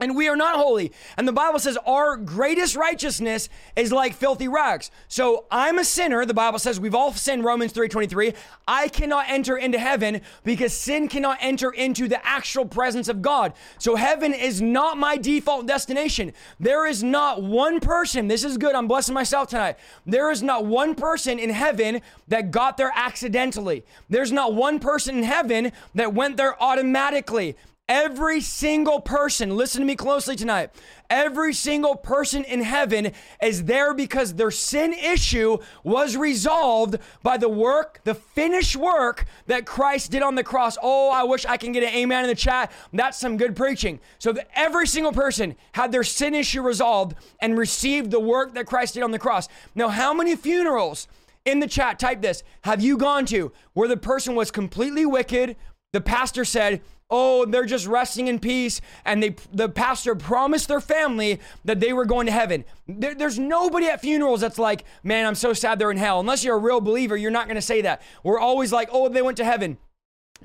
and we are not holy. And the Bible says our greatest righteousness is like filthy rags. So I'm a sinner. The Bible says we've all sinned, Romans 3:23. I cannot enter into heaven because sin cannot enter into the actual presence of God. So heaven is not my default destination. There is not one person, this is good, I'm blessing myself tonight. There is not one person in heaven that got there accidentally. There's not one person in heaven that went there automatically. Every single person, listen to me closely tonight. Every single person in heaven is there because their sin issue was resolved by the work, the finished work that Christ did on the cross. Oh, I wish I can get an amen in the chat. That's some good preaching. So every single person had their sin issue resolved and received the work that Christ did on the cross. Now, how many funerals in the chat type this have you gone to where the person was completely wicked? the pastor said, oh, they're just resting in peace. And they, the pastor promised their family that they were going to heaven. There, there's nobody at funerals that's like, man, I'm so sad they're in hell. Unless you're a real believer, you're not going to say that. We're always like, oh, they went to heaven.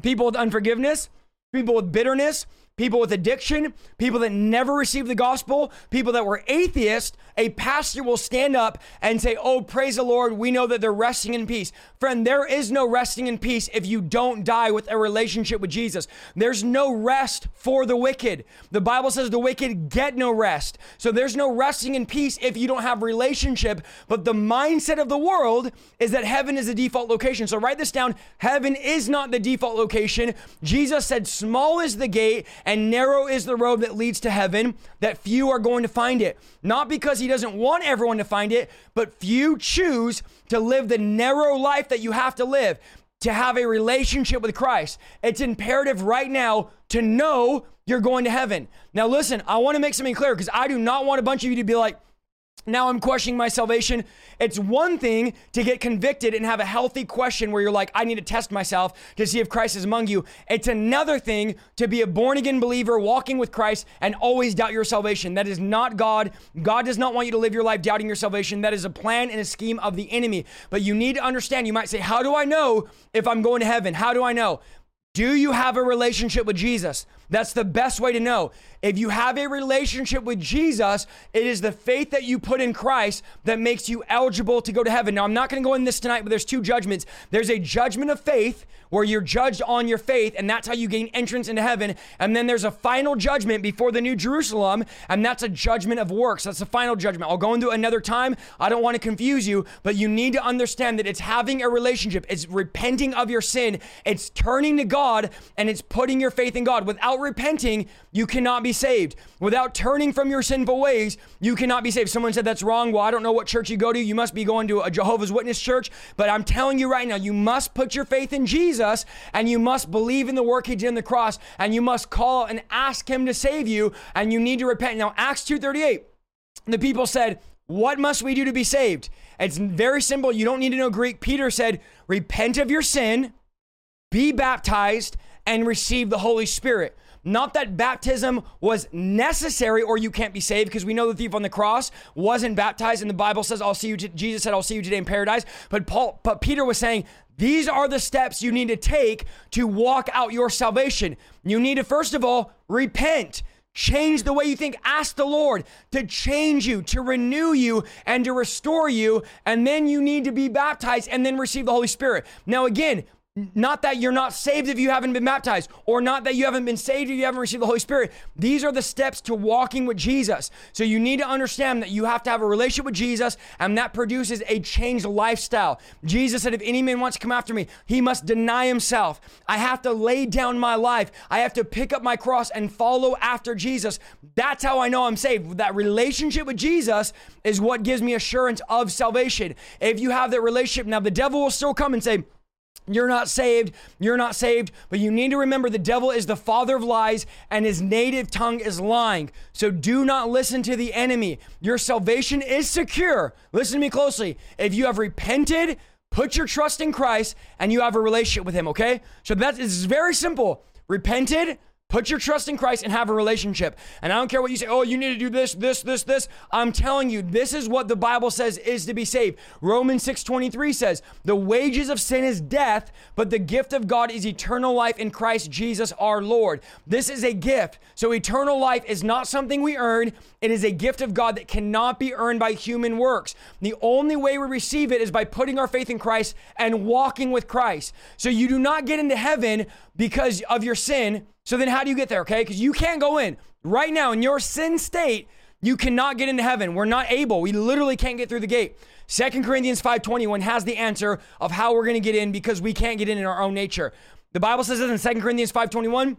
People with unforgiveness, people with bitterness, people with addiction, people that never received the gospel, people that were atheists, a pastor will stand up and say, Oh, praise the Lord, we know that they're resting in peace. Friend, there is no resting in peace if you don't die with a relationship with Jesus. There's no rest for the wicked. The Bible says the wicked get no rest. So there's no resting in peace if you don't have relationship. But the mindset of the world is that heaven is the default location. So write this down. Heaven is not the default location. Jesus said, Small is the gate and narrow is the road that leads to heaven, that few are going to find it. Not because he doesn't want everyone to find it, but few choose to live the narrow life that you have to live to have a relationship with Christ. It's imperative right now to know you're going to heaven. Now, listen, I want to make something clear because I do not want a bunch of you to be like, now I'm questioning my salvation. It's one thing to get convicted and have a healthy question where you're like, I need to test myself to see if Christ is among you. It's another thing to be a born again believer walking with Christ and always doubt your salvation. That is not God. God does not want you to live your life doubting your salvation. That is a plan and a scheme of the enemy. But you need to understand, you might say, How do I know if I'm going to heaven? How do I know? Do you have a relationship with Jesus? That's the best way to know. If you have a relationship with Jesus, it is the faith that you put in Christ that makes you eligible to go to heaven. Now, I'm not going to go in this tonight, but there's two judgments. There's a judgment of faith where you're judged on your faith, and that's how you gain entrance into heaven. And then there's a final judgment before the New Jerusalem, and that's a judgment of works. That's the final judgment. I'll go into another time. I don't want to confuse you, but you need to understand that it's having a relationship, it's repenting of your sin, it's turning to God, and it's putting your faith in God. Without repenting, you cannot be saved. Without turning from your sinful ways, you cannot be saved. Someone said that's wrong. Well, I don't know what church you go to. You must be going to a Jehovah's Witness church. But I'm telling you right now, you must put your faith in Jesus and you must believe in the work he did on the cross and you must call and ask him to save you and you need to repent. Now, Acts 2.38, the people said, what must we do to be saved? It's very simple. You don't need to know Greek. Peter said, repent of your sin, be baptized, and receive the Holy Spirit. Not that baptism was necessary or you can't be saved, because we know the thief on the cross wasn't baptized, and the Bible says, "I'll see you." T- Jesus said, "I'll see you today in paradise." But Paul, but Peter was saying, these are the steps you need to take to walk out your salvation. You need to first of all repent. Change the way you think. Ask the Lord to change you, to renew you, and to restore you. And then you need to be baptized and then receive the Holy Spirit. Now, again, not that you're not saved if you haven't been baptized, or not that you haven't been saved if you haven't received the Holy Spirit. These are the steps to walking with Jesus. So you need to understand that you have to have a relationship with Jesus, and that produces a changed lifestyle. Jesus said, If any man wants to come after me, he must deny himself. I have to lay down my life, I have to pick up my cross and follow after Jesus. That's how I know I'm saved. That relationship with Jesus is what gives me assurance of salvation. If you have that relationship, now the devil will still come and say, you're not saved. You're not saved. But you need to remember the devil is the father of lies and his native tongue is lying. So do not listen to the enemy. Your salvation is secure. Listen to me closely. If you have repented, put your trust in Christ, and you have a relationship with him, okay? So that is very simple. Repented, Put your trust in Christ and have a relationship. And I don't care what you say, oh, you need to do this, this, this, this. I'm telling you, this is what the Bible says is to be saved. Romans 6:23 says, "The wages of sin is death, but the gift of God is eternal life in Christ Jesus our Lord." This is a gift. So eternal life is not something we earn. It is a gift of God that cannot be earned by human works. The only way we receive it is by putting our faith in Christ and walking with Christ. So you do not get into heaven because of your sin so then, how do you get there? Okay, because you can't go in right now in your sin state. You cannot get into heaven. We're not able. We literally can't get through the gate. Second Corinthians 5:21 has the answer of how we're going to get in because we can't get in in our own nature. The Bible says in Second Corinthians 5:21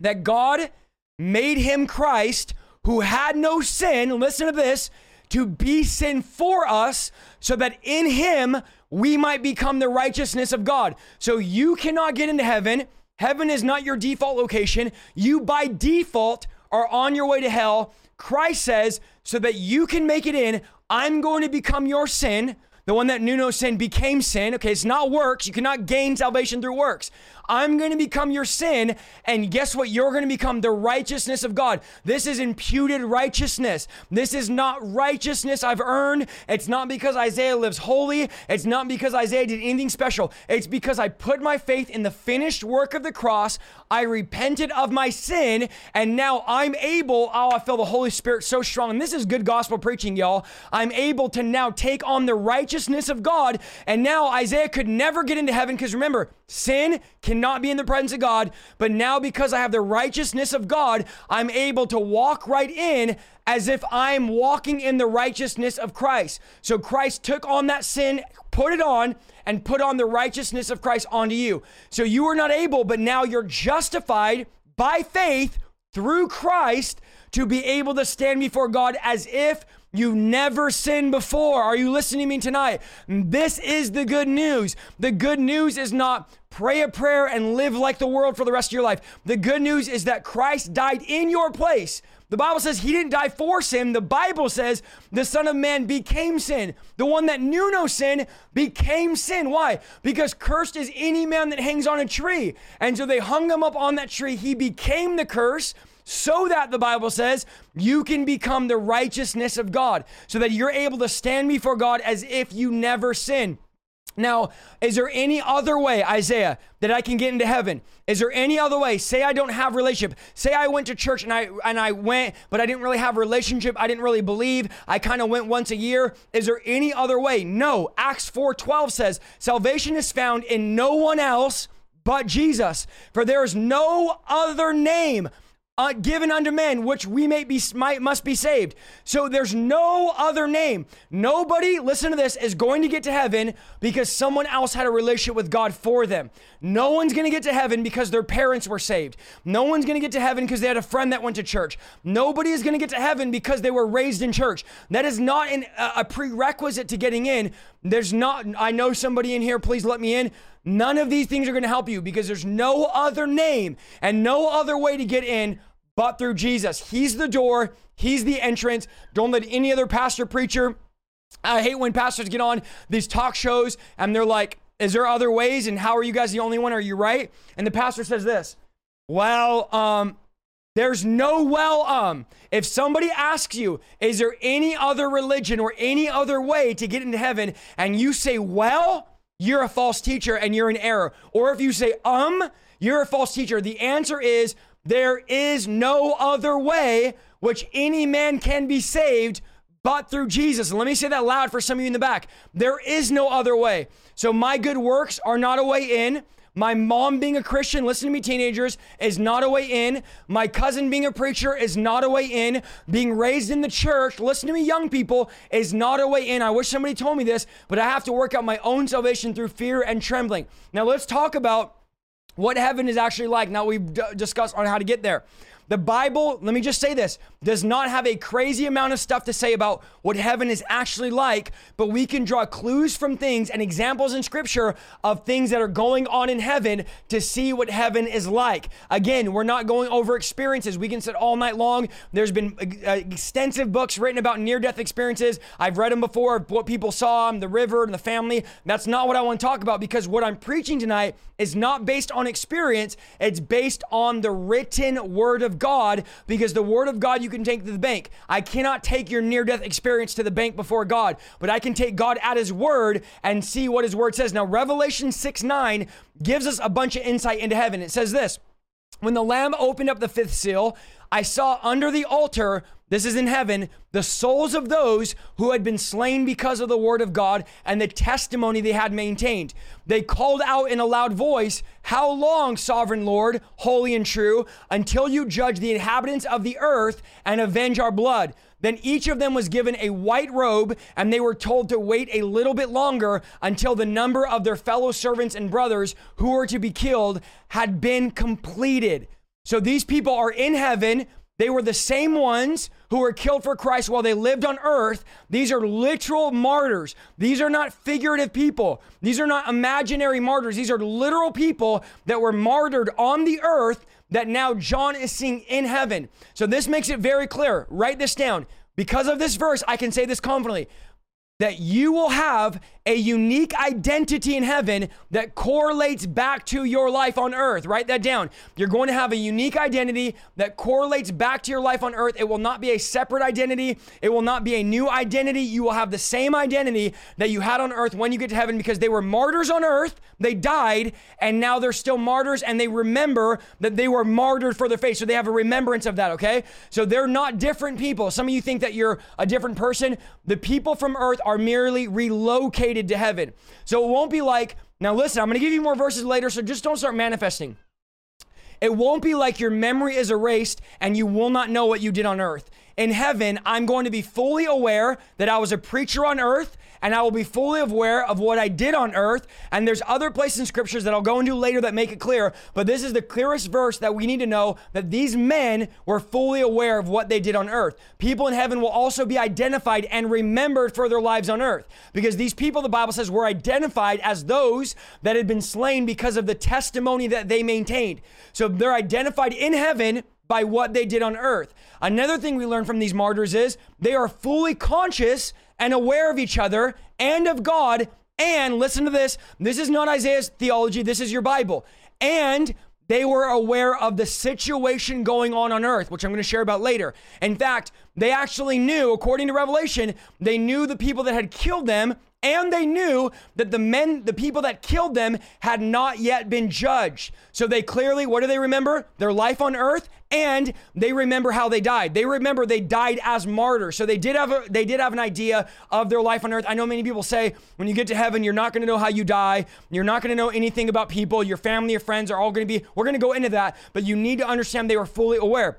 that God made him Christ who had no sin, listen to this, to be sin for us so that in him we might become the righteousness of God. So you cannot get into heaven Heaven is not your default location. You, by default, are on your way to hell. Christ says, so that you can make it in, I'm going to become your sin. The one that knew no sin became sin. Okay, it's not works. You cannot gain salvation through works. I'm going to become your sin. And guess what? You're going to become the righteousness of God. This is imputed righteousness. This is not righteousness I've earned. It's not because Isaiah lives holy. It's not because Isaiah did anything special. It's because I put my faith in the finished work of the cross. I repented of my sin. And now I'm able. Oh, I feel the Holy Spirit so strong. And this is good gospel preaching, y'all. I'm able to now take on the righteousness of God. And now Isaiah could never get into heaven because remember, sin cannot be in the presence of God. But now, because I have the righteousness of God, I'm able to walk right in as if I'm walking in the righteousness of Christ. So Christ took on that sin, put it on, and put on the righteousness of Christ onto you. So you were not able, but now you're justified by faith through Christ to be able to stand before God as if you never sinned before. Are you listening to me tonight? This is the good news. The good news is not pray a prayer and live like the world for the rest of your life. The good news is that Christ died in your place. The Bible says he didn't die for sin. The Bible says the Son of Man became sin. The one that knew no sin became sin. Why? Because cursed is any man that hangs on a tree. And so they hung him up on that tree. He became the curse so that the Bible says you can become the righteousness of God, so that you're able to stand before God as if you never sin. Now, is there any other way, Isaiah, that I can get into heaven? Is there any other way? Say I don't have relationship. Say I went to church and I and I went, but I didn't really have relationship. I didn't really believe. I kind of went once a year. Is there any other way? No. Acts 4:12 says, "Salvation is found in no one else but Jesus, for there is no other name uh, given unto men, which we may be might, must be saved. So there's no other name. Nobody, listen to this, is going to get to heaven because someone else had a relationship with God for them. No one's going to get to heaven because their parents were saved. No one's going to get to heaven because they had a friend that went to church. Nobody is going to get to heaven because they were raised in church. That is not an, a prerequisite to getting in. There's not. I know somebody in here. Please let me in. None of these things are going to help you because there's no other name and no other way to get in but through Jesus. He's the door, He's the entrance. Don't let any other pastor, preacher. I hate when pastors get on these talk shows and they're like, Is there other ways? And how are you guys the only one? Are you right? And the pastor says this, Well, um, there's no well, um. If somebody asks you, is there any other religion or any other way to get into heaven? And you say, well, you're a false teacher and you're in error. Or if you say, um, you're a false teacher. The answer is there is no other way which any man can be saved but through Jesus. And let me say that loud for some of you in the back. There is no other way. So my good works are not a way in. My mom being a Christian, listen to me, teenagers, is not a way in. My cousin being a preacher is not a way in. Being raised in the church, listen to me, young people, is not a way in. I wish somebody told me this, but I have to work out my own salvation through fear and trembling. Now, let's talk about what heaven is actually like. Now, we've d- discussed on how to get there. The Bible, let me just say this, does not have a crazy amount of stuff to say about what heaven is actually like, but we can draw clues from things and examples in scripture of things that are going on in heaven to see what heaven is like. Again, we're not going over experiences. We can sit all night long. There's been uh, extensive books written about near death experiences. I've read them before, what people saw, the river, and the family. That's not what I want to talk about because what I'm preaching tonight is not based on experience, it's based on the written word of God because the word of God you can take to the bank. I cannot take your near death experience to the bank before God, but I can take God at his word and see what his word says. Now, Revelation 6 9 gives us a bunch of insight into heaven. It says this When the Lamb opened up the fifth seal, I saw under the altar this is in heaven, the souls of those who had been slain because of the word of God and the testimony they had maintained. They called out in a loud voice, How long, sovereign Lord, holy and true, until you judge the inhabitants of the earth and avenge our blood? Then each of them was given a white robe, and they were told to wait a little bit longer until the number of their fellow servants and brothers who were to be killed had been completed. So these people are in heaven. They were the same ones who were killed for Christ while they lived on earth. These are literal martyrs. These are not figurative people. These are not imaginary martyrs. These are literal people that were martyred on the earth that now John is seeing in heaven. So this makes it very clear. Write this down. Because of this verse, I can say this confidently that you will have a unique identity in heaven that correlates back to your life on earth. Write that down. You're going to have a unique identity that correlates back to your life on earth. It will not be a separate identity, it will not be a new identity. You will have the same identity that you had on earth when you get to heaven because they were martyrs on earth. They died, and now they're still martyrs, and they remember that they were martyred for their faith. So they have a remembrance of that, okay? So they're not different people. Some of you think that you're a different person. The people from earth are merely relocated to heaven. So it won't be like, now listen, I'm gonna give you more verses later, so just don't start manifesting. It won't be like your memory is erased and you will not know what you did on earth. In heaven, I'm going to be fully aware that I was a preacher on earth and I will be fully aware of what I did on earth. And there's other places in scriptures that I'll go into later that make it clear, but this is the clearest verse that we need to know that these men were fully aware of what they did on earth. People in heaven will also be identified and remembered for their lives on earth because these people, the Bible says, were identified as those that had been slain because of the testimony that they maintained. So they're identified in heaven by what they did on earth. Another thing we learn from these martyrs is they are fully conscious and aware of each other and of God. And listen to this this is not Isaiah's theology, this is your Bible. And they were aware of the situation going on on earth, which I'm going to share about later. In fact, they actually knew, according to Revelation, they knew the people that had killed them and they knew that the men, the people that killed them, had not yet been judged. So they clearly, what do they remember? Their life on earth, and they remember how they died. They remember they died as martyrs. So they did have a, they did have an idea of their life on earth. I know many people say when you get to heaven, you're not going to know how you die. You're not going to know anything about people. Your family, your friends are all going to be. We're going to go into that, but you need to understand they were fully aware.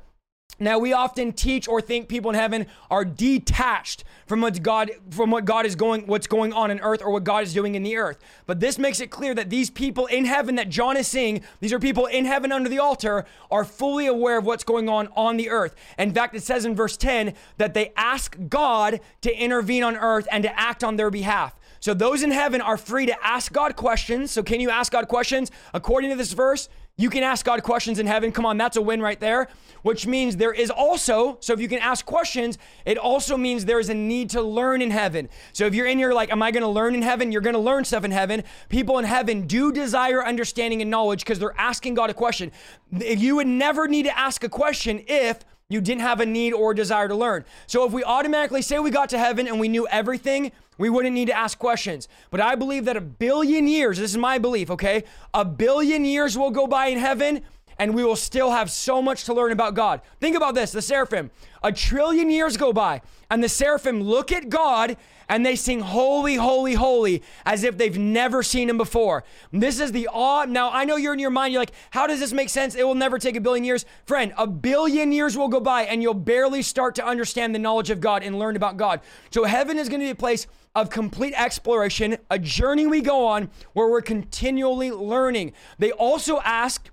Now we often teach or think people in heaven are detached from what God from what God is going what's going on in earth or what God is doing in the earth. But this makes it clear that these people in heaven that John is seeing, these are people in heaven under the altar are fully aware of what's going on on the earth. In fact, it says in verse 10 that they ask God to intervene on earth and to act on their behalf. So those in heaven are free to ask God questions. So can you ask God questions according to this verse? You can ask God questions in heaven. Come on, that's a win right there. Which means there is also, so if you can ask questions, it also means there is a need to learn in heaven. So if you're in here like, am I to learn in heaven? You're to learn stuff in heaven. People in heaven do desire understanding and knowledge because they're asking God a question. You would never need to ask a question if you didn't have a need or desire to learn. So if we automatically say we got to heaven and we knew everything, we wouldn't need to ask questions. But I believe that a billion years, this is my belief, okay? A billion years will go by in heaven and we will still have so much to learn about God. Think about this the seraphim. A trillion years go by, and the seraphim look at God and they sing holy, holy, holy as if they've never seen him before. This is the awe. Now, I know you're in your mind, you're like, how does this make sense? It will never take a billion years. Friend, a billion years will go by and you'll barely start to understand the knowledge of God and learn about God. So, heaven is going to be a place of complete exploration, a journey we go on where we're continually learning. They also ask,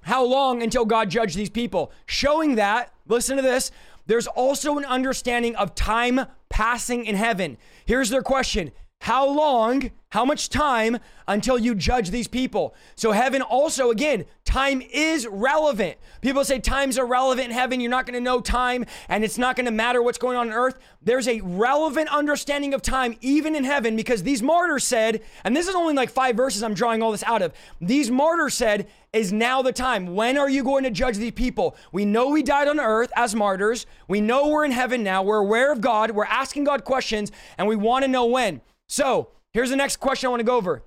how long until God judged these people? Showing that, listen to this, there's also an understanding of time passing in heaven. Here's their question How long, how much time until you judge these people? So, heaven also, again, time is relevant. People say time's irrelevant in heaven. You're not going to know time and it's not going to matter what's going on on earth. There's a relevant understanding of time even in heaven because these martyrs said, and this is only like five verses I'm drawing all this out of. These martyrs said, is now the time. When are you going to judge these people? We know we died on earth as martyrs. We know we're in heaven now. We're aware of God. We're asking God questions and we want to know when. So, here's the next question I want to go over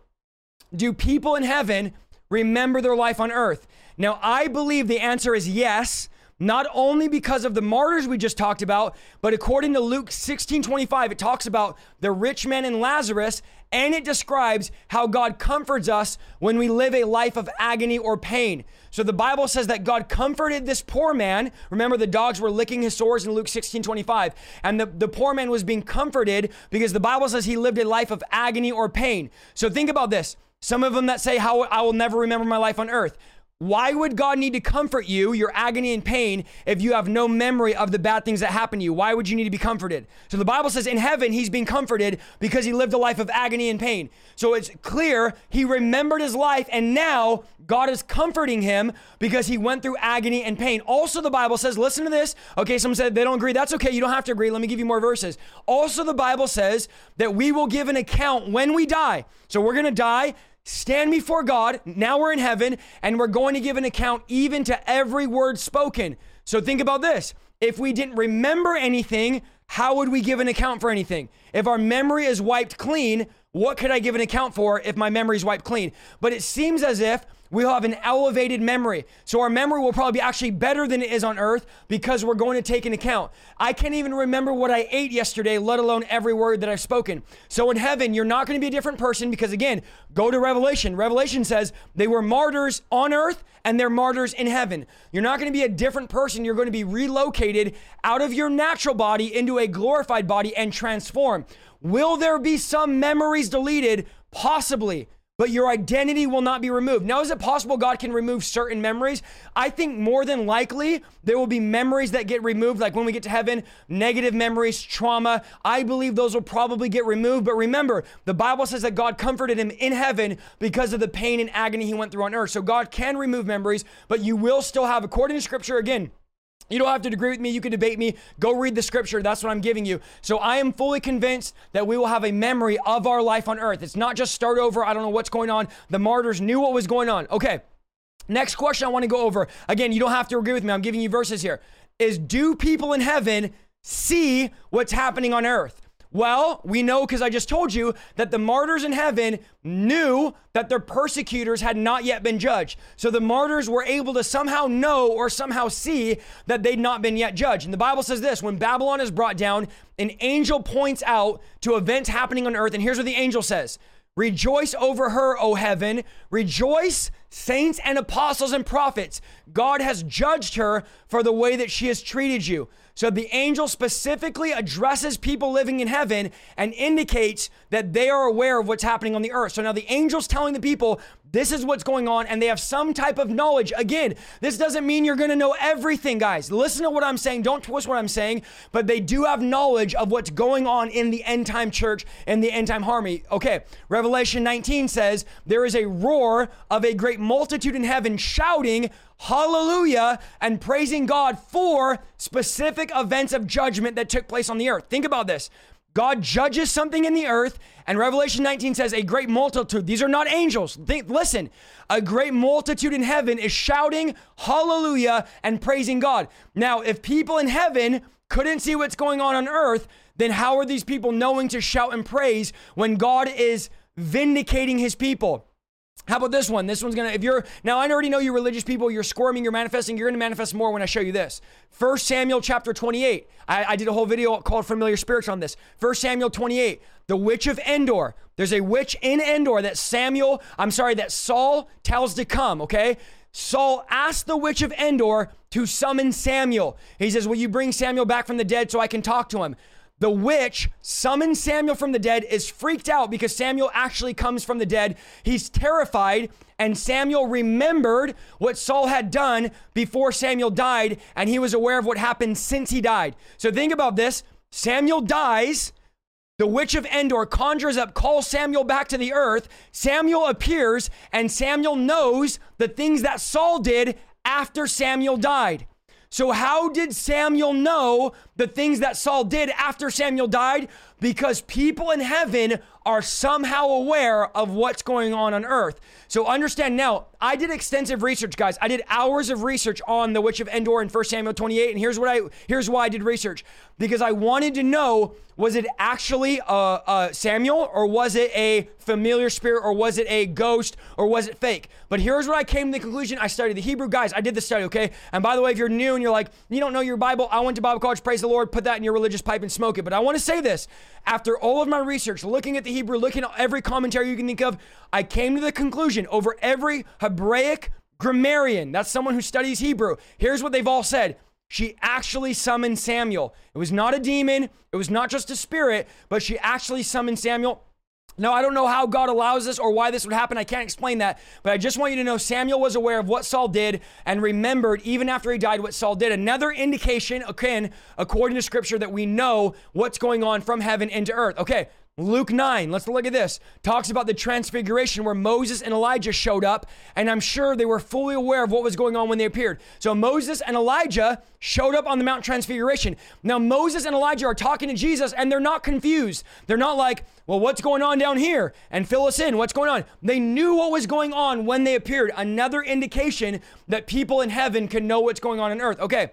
Do people in heaven remember their life on earth? Now, I believe the answer is yes not only because of the martyrs we just talked about, but according to Luke 16 25, it talks about the rich man and Lazarus, and it describes how God comforts us when we live a life of agony or pain. So the Bible says that God comforted this poor man. Remember, the dogs were licking his sores in Luke 16 25. And the, the poor man was being comforted because the Bible says he lived a life of agony or pain. So think about this. Some of them that say, How I will never remember my life on earth. Why would God need to comfort you, your agony and pain, if you have no memory of the bad things that happened to you? Why would you need to be comforted? So the Bible says in heaven, he's being comforted because he lived a life of agony and pain. So it's clear he remembered his life, and now God is comforting him because he went through agony and pain. Also, the Bible says, listen to this. Okay, someone said they don't agree. That's okay. You don't have to agree. Let me give you more verses. Also, the Bible says that we will give an account when we die. So we're going to die stand before God. Now we're in heaven and we're going to give an account even to every word spoken. So think about this. If we didn't remember anything, how would we give an account for anything? If our memory is wiped clean, what could I give an account for if my memory is wiped clean? But it seems as if we'll have an elevated memory. So our memory will probably be actually better than it is on earth because we're going to take an account. I can't even remember what I ate yesterday, let alone every word that I've spoken. So in heaven, you're not going to be a different person because again, go to Revelation. Revelation says they were martyrs on earth and they're martyrs in heaven. You're not going to be a different person. You're going to be relocated out of your natural body into a glorified body and transformed. Will there be some memories deleted? Possibly but your identity will not be removed. Now, is it possible God can remove certain memories? I think more than likely there will be memories that get removed, like when we get to heaven, negative memories, trauma. I believe those will probably get removed. But remember, the Bible says that God comforted him in heaven because of the pain and agony he went through on earth. So God can remove memories, but you will still have, according to scripture, again, you don't have to agree with me. You can debate me. Go read the scripture. That's what I'm giving you. So I am fully convinced that we will have a memory of our life on earth. It's not just start over. I don't know what's going on. The martyrs knew what was going on. Okay. Next question I want to go over. Again, you don't have to agree with me. I'm giving you verses here. Is do people in heaven see what's happening on earth? Well, we know because I just told you that the martyrs in heaven knew that their persecutors had not yet been judged. So the martyrs were able to somehow know or somehow see that they'd not been yet judged. And the Bible says this when Babylon is brought down, an angel points out to events happening on earth. And here's what the angel says Rejoice over her, O heaven. Rejoice, saints and apostles and prophets. God has judged her for the way that she has treated you. So the angel specifically addresses people living in heaven and indicates that they are aware of what's happening on the earth. So now the angel's telling the people, this is what's going on, and they have some type of knowledge. Again, this doesn't mean you're gonna know everything, guys. Listen to what I'm saying. Don't twist what I'm saying, but they do have knowledge of what's going on in the end time church and the end time army. Okay, Revelation 19 says, There is a roar of a great multitude in heaven shouting, hallelujah, and praising God for specific events of judgment that took place on the earth. Think about this. God judges something in the earth, and Revelation 19 says, A great multitude. These are not angels. Think, listen, a great multitude in heaven is shouting hallelujah and praising God. Now, if people in heaven couldn't see what's going on on earth, then how are these people knowing to shout and praise when God is vindicating his people? How about this one? This one's gonna, if you're, now I already know you religious people, you're squirming, you're manifesting, you're gonna manifest more when I show you this. First Samuel chapter 28. I, I did a whole video called Familiar Spirits on this. First Samuel 28, the witch of Endor. There's a witch in Endor that Samuel, I'm sorry, that Saul tells to come, okay? Saul asked the witch of Endor to summon Samuel. He says, Will you bring Samuel back from the dead so I can talk to him? The witch summons Samuel from the dead, is freaked out because Samuel actually comes from the dead. He's terrified, and Samuel remembered what Saul had done before Samuel died, and he was aware of what happened since he died. So think about this Samuel dies. The witch of Endor conjures up, calls Samuel back to the earth. Samuel appears, and Samuel knows the things that Saul did after Samuel died. So, how did Samuel know the things that Saul did after Samuel died? Because people in heaven are somehow aware of what's going on on earth. So, understand now, I did extensive research, guys. I did hours of research on the witch of Endor in 1 Samuel 28. And here's what I here's why I did research because I wanted to know was it actually uh, uh, Samuel or was it a familiar spirit or was it a ghost or was it fake? But here's what I came to the conclusion. I studied the Hebrew. Guys, I did the study, okay? And by the way, if you're new and you're like, you don't know your Bible, I went to Bible college, praise the Lord, put that in your religious pipe and smoke it. But I want to say this after all of my research, looking at the Hebrew, looking at every commentary you can think of, I came to the conclusion over every Hebraic grammarian, that's someone who studies Hebrew, here's what they've all said she actually summoned Samuel. It was not a demon, it was not just a spirit, but she actually summoned Samuel. Now, I don't know how God allows this or why this would happen. I can't explain that. But I just want you to know Samuel was aware of what Saul did and remembered, even after he died, what Saul did. Another indication, again, according to scripture, that we know what's going on from heaven into earth. Okay, Luke 9, let's look at this. Talks about the transfiguration where Moses and Elijah showed up, and I'm sure they were fully aware of what was going on when they appeared. So Moses and Elijah showed up on the Mount Transfiguration. Now, Moses and Elijah are talking to Jesus, and they're not confused. They're not like, well, what's going on down here? And fill us in. What's going on? They knew what was going on when they appeared. Another indication that people in heaven can know what's going on in earth. Okay.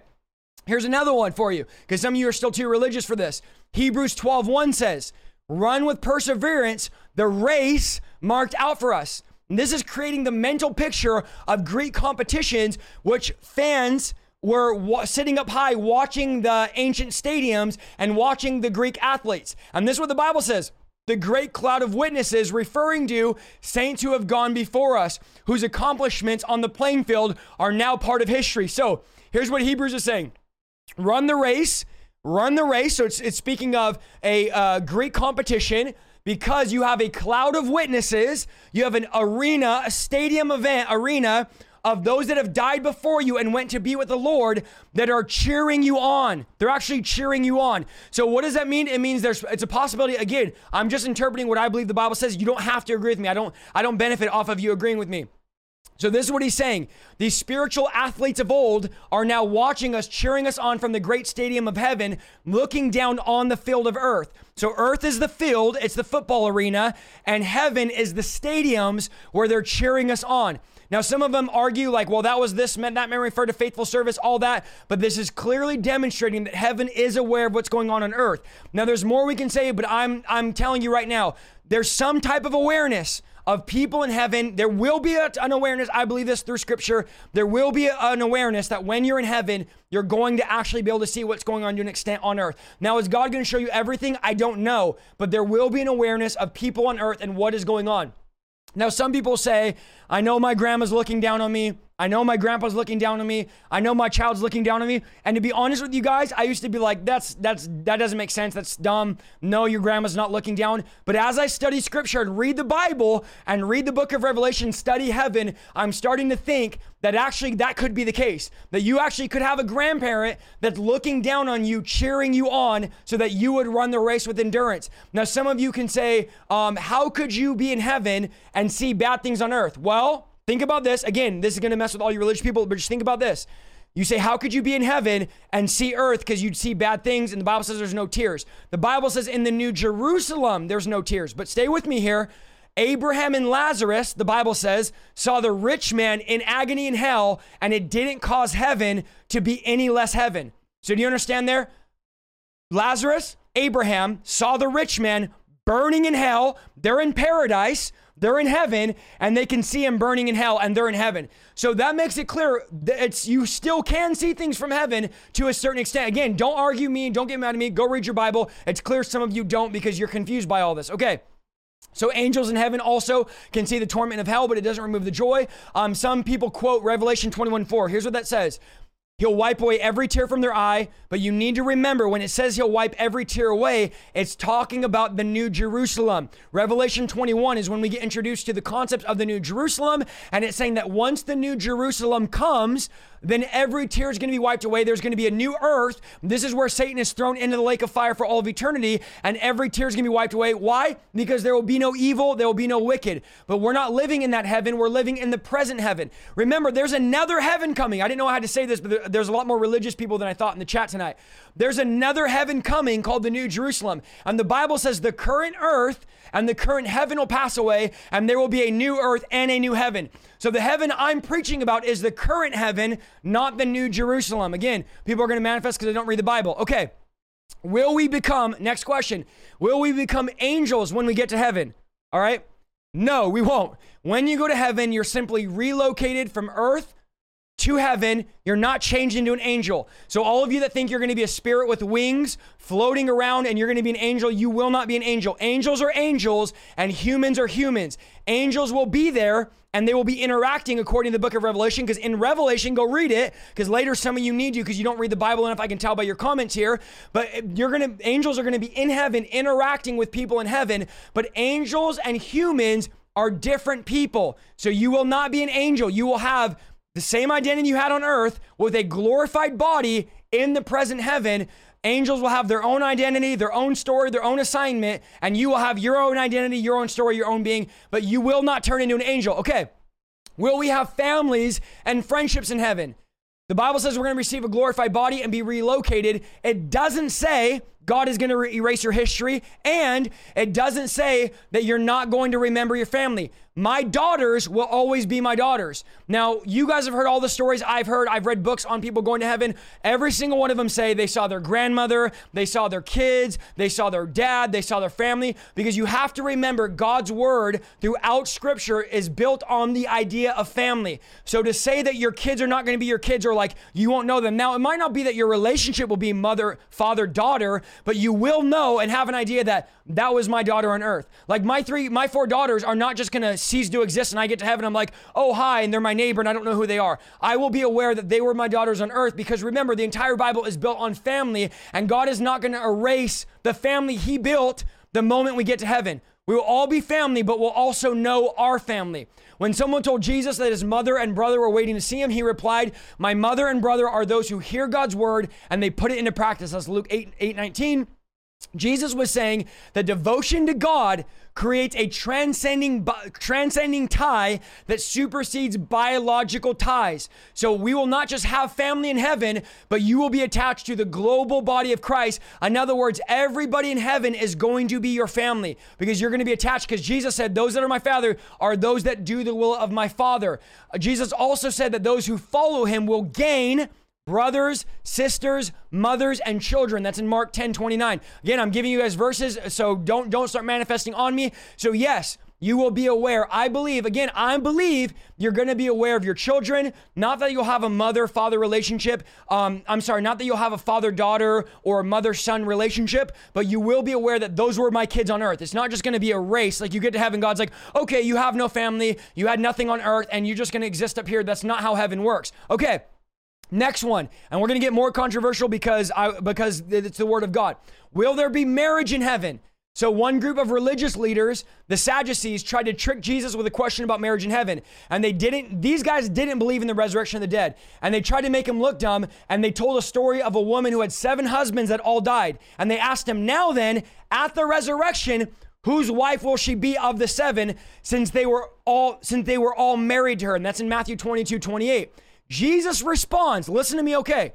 Here's another one for you, because some of you are still too religious for this. Hebrews 12 1 says, run with perseverance the race marked out for us. And this is creating the mental picture of Greek competitions, which fans were wa- sitting up high watching the ancient stadiums and watching the Greek athletes. And this is what the Bible says the great cloud of witnesses, referring to saints who have gone before us, whose accomplishments on the playing field are now part of history. So here's what Hebrews is saying run the race run the race. So it's, it's speaking of a uh, Greek competition because you have a cloud of witnesses, you have an arena, a stadium event, arena of those that have died before you and went to be with the Lord that are cheering you on. They're actually cheering you on. So what does that mean? It means there's it's a possibility again. I'm just interpreting what I believe the Bible says. You don't have to agree with me. I don't I don't benefit off of you agreeing with me. So, this is what he's saying. These spiritual athletes of old are now watching us, cheering us on from the great stadium of heaven, looking down on the field of earth. So, earth is the field, it's the football arena, and heaven is the stadiums where they're cheering us on. Now, some of them argue, like, well, that was this, meant that may referred to faithful service, all that, but this is clearly demonstrating that heaven is aware of what's going on on earth. Now, there's more we can say, but I'm, I'm telling you right now, there's some type of awareness of people in heaven. There will be an awareness, I believe this through scripture. There will be an awareness that when you're in heaven, you're going to actually be able to see what's going on to an extent on earth. Now, is God going to show you everything? I don't know, but there will be an awareness of people on earth and what is going on. Now, some people say, I know my grandma's looking down on me. I know my grandpa's looking down on me. I know my child's looking down on me. And to be honest with you guys, I used to be like, that's that's that doesn't make sense. That's dumb. No, your grandma's not looking down. But as I study scripture and read the Bible and read the book of Revelation, study heaven, I'm starting to think that actually that could be the case. That you actually could have a grandparent that's looking down on you, cheering you on, so that you would run the race with endurance. Now, some of you can say, um, how could you be in heaven and see bad things on earth? Well, Think about this. Again, this is going to mess with all you religious people, but just think about this. You say, How could you be in heaven and see earth because you'd see bad things? And the Bible says there's no tears. The Bible says in the New Jerusalem, there's no tears. But stay with me here. Abraham and Lazarus, the Bible says, saw the rich man in agony in hell, and it didn't cause heaven to be any less heaven. So, do you understand there? Lazarus, Abraham saw the rich man burning in hell. They're in paradise. They're in heaven and they can see him burning in hell and they're in heaven. So that makes it clear that it's you still can see things from heaven to a certain extent. Again, don't argue me, don't get mad at me. Go read your Bible. It's clear some of you don't because you're confused by all this. Okay. So angels in heaven also can see the torment of hell, but it doesn't remove the joy. Um, some people quote Revelation 21 4. Here's what that says. He'll wipe away every tear from their eye, but you need to remember when it says he'll wipe every tear away, it's talking about the New Jerusalem. Revelation 21 is when we get introduced to the concept of the New Jerusalem, and it's saying that once the New Jerusalem comes, then every tear is going to be wiped away. There's going to be a new earth. This is where Satan is thrown into the lake of fire for all of eternity, and every tear is going to be wiped away. Why? Because there will be no evil, there will be no wicked. But we're not living in that heaven, we're living in the present heaven. Remember, there's another heaven coming. I didn't know how to say this, but there's a lot more religious people than I thought in the chat tonight. There's another heaven coming called the New Jerusalem. And the Bible says the current earth and the current heaven will pass away, and there will be a new earth and a new heaven. So the heaven I'm preaching about is the current heaven, not the New Jerusalem. Again, people are going to manifest because they don't read the Bible. Okay. Will we become, next question, will we become angels when we get to heaven? All right. No, we won't. When you go to heaven, you're simply relocated from earth to heaven. You're not changed into an angel. So, all of you that think you're going to be a spirit with wings floating around and you're going to be an angel, you will not be an angel. Angels are angels and humans are humans. Angels will be there and they will be interacting according to the book of Revelation. Because in Revelation, go read it. Because later some of you need you because you don't read the Bible enough. I can tell by your comments here. But you're gonna angels are gonna be in heaven interacting with people in heaven. But angels and humans are different people. So you will not be an angel. You will have the same identity you had on earth with a glorified body in the present heaven. Angels will have their own identity, their own story, their own assignment, and you will have your own identity, your own story, your own being, but you will not turn into an angel. Okay. Will we have families and friendships in heaven? The Bible says we're going to receive a glorified body and be relocated. It doesn't say God is going to re- erase your history, and it doesn't say that you're not going to remember your family. My daughters will always be my daughters. Now, you guys have heard all the stories I've heard. I've read books on people going to heaven. Every single one of them say they saw their grandmother, they saw their kids, they saw their dad, they saw their family. Because you have to remember God's word throughout scripture is built on the idea of family. So to say that your kids are not going to be your kids or like you won't know them. Now, it might not be that your relationship will be mother, father, daughter, but you will know and have an idea that that was my daughter on earth. Like my three, my four daughters are not just gonna cease to exist and I get to heaven. I'm like, oh, hi, and they're my neighbor and I don't know who they are. I will be aware that they were my daughters on earth because remember, the entire Bible is built on family and God is not gonna erase the family He built the moment we get to heaven. We will all be family, but we'll also know our family. When someone told Jesus that his mother and brother were waiting to see him, he replied, My mother and brother are those who hear God's word and they put it into practice. That's Luke 8, 8 19. Jesus was saying that devotion to God creates a transcending transcending tie that supersedes biological ties. So we will not just have family in heaven, but you will be attached to the global body of Christ. In other words, everybody in heaven is going to be your family because you're going to be attached because Jesus said, "Those that are my Father are those that do the will of my Father." Jesus also said that those who follow him will gain brothers, sisters, mothers, and children. That's in Mark 10 29. Again, I'm giving you guys verses, so don't don't start manifesting on me. So, yes, you will be aware. I believe, again, I believe you're going to be aware of your children. Not that you'll have a mother father relationship. Um, I'm sorry, not that you'll have a father daughter or a mother son relationship, but you will be aware that those were my kids on earth. It's not just going to be a race. Like you get to heaven, God's like, okay, you have no family, you had nothing on earth, and you're just going to exist up here. That's not how heaven works. Okay. Next one, and we're going to get more controversial because I because it's the word of God. Will there be marriage in heaven? So one group of religious leaders, the Sadducees, tried to trick Jesus with a question about marriage in heaven. And they didn't these guys didn't believe in the resurrection of the dead. And they tried to make him look dumb, and they told a story of a woman who had seven husbands that all died. And they asked him, "Now then, at the resurrection, whose wife will she be of the seven since they were all since they were all married to her?" And that's in Matthew 22, 28. Jesus responds, listen to me, okay.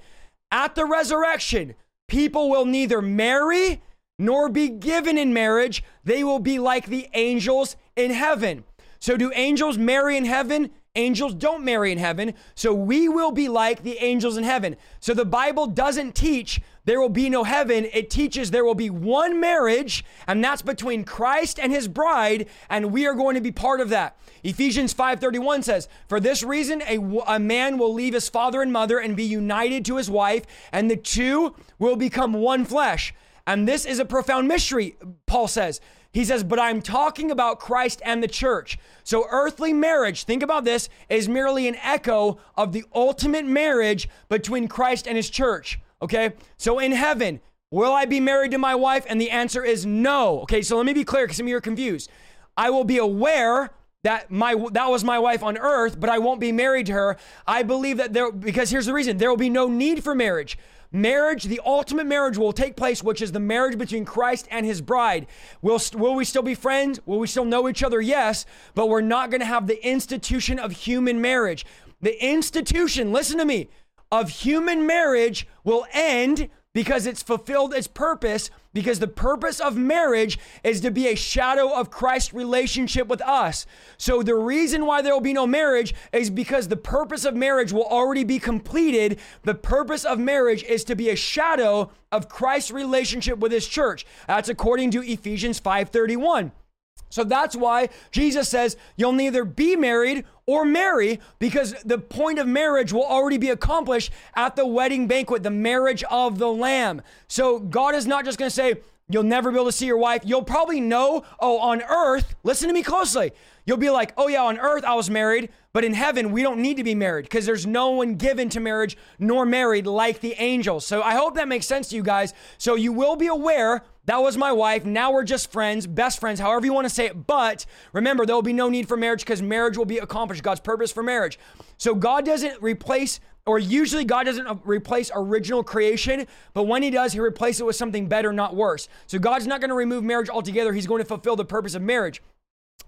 At the resurrection, people will neither marry nor be given in marriage. They will be like the angels in heaven. So, do angels marry in heaven? Angels don't marry in heaven. So, we will be like the angels in heaven. So, the Bible doesn't teach there will be no heaven. It teaches there will be one marriage, and that's between Christ and his bride, and we are going to be part of that. Ephesians 5:31 says, "For this reason a, a man will leave his father and mother and be united to his wife, and the two will become one flesh." And this is a profound mystery, Paul says. He says, but I'm talking about Christ and the church. So, earthly marriage, think about this, is merely an echo of the ultimate marriage between Christ and his church. Okay. So in heaven, will I be married to my wife? And the answer is no. Okay. So let me be clear because some of you are confused. I will be aware that my that was my wife on earth, but I won't be married to her. I believe that there because here's the reason there will be no need for marriage. Marriage, the ultimate marriage will take place, which is the marriage between Christ and his bride. Will, will we still be friends? Will we still know each other? Yes, but we're not going to have the institution of human marriage. The institution, listen to me, of human marriage will end because it's fulfilled its purpose because the purpose of marriage is to be a shadow of Christ's relationship with us. So the reason why there will be no marriage is because the purpose of marriage will already be completed. The purpose of marriage is to be a shadow of Christ's relationship with his church. That's according to Ephesians 5:31. So that's why Jesus says you'll neither be married or marry because the point of marriage will already be accomplished at the wedding banquet, the marriage of the Lamb. So God is not just going to say, You'll never be able to see your wife. You'll probably know, oh, on earth, listen to me closely. You'll be like, oh, yeah, on earth I was married, but in heaven we don't need to be married because there's no one given to marriage nor married like the angels. So I hope that makes sense to you guys. So you will be aware that was my wife. Now we're just friends, best friends, however you want to say it. But remember, there will be no need for marriage because marriage will be accomplished, God's purpose for marriage. So God doesn't replace, or usually God doesn't replace original creation, but when He does, He replaces it with something better, not worse. So God's not going to remove marriage altogether. He's going to fulfill the purpose of marriage.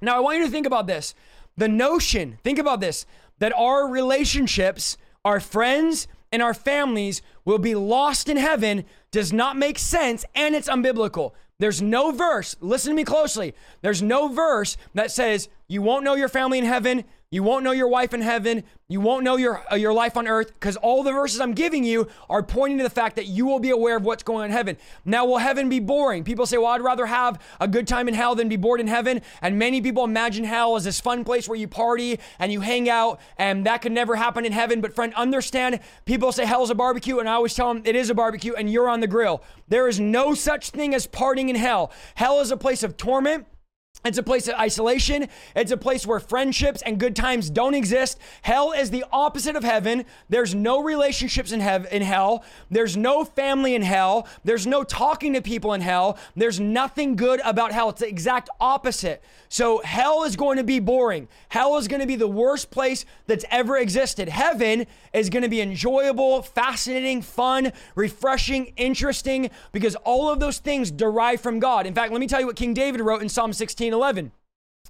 Now, I want you to think about this. The notion, think about this, that our relationships, our friends, and our families will be lost in heaven does not make sense and it's unbiblical. There's no verse, listen to me closely. There's no verse that says you won't know your family in heaven, you won't know your wife in heaven. You won't know your, uh, your life on earth because all the verses I'm giving you are pointing to the fact that you will be aware of what's going on in heaven. Now, will heaven be boring? People say, well, I'd rather have a good time in hell than be bored in heaven. And many people imagine hell as this fun place where you party and you hang out, and that could never happen in heaven. But, friend, understand people say hell's a barbecue, and I always tell them it is a barbecue and you're on the grill. There is no such thing as partying in hell. Hell is a place of torment. It's a place of isolation. It's a place where friendships and good times don't exist. Hell is the opposite of heaven. There's no relationships in, hev- in hell. There's no family in hell. There's no talking to people in hell. There's nothing good about hell. It's the exact opposite. So hell is going to be boring. Hell is going to be the worst place that's ever existed. Heaven is going to be enjoyable, fascinating, fun, refreshing, interesting, because all of those things derive from God. In fact, let me tell you what King David wrote in Psalm 16 11.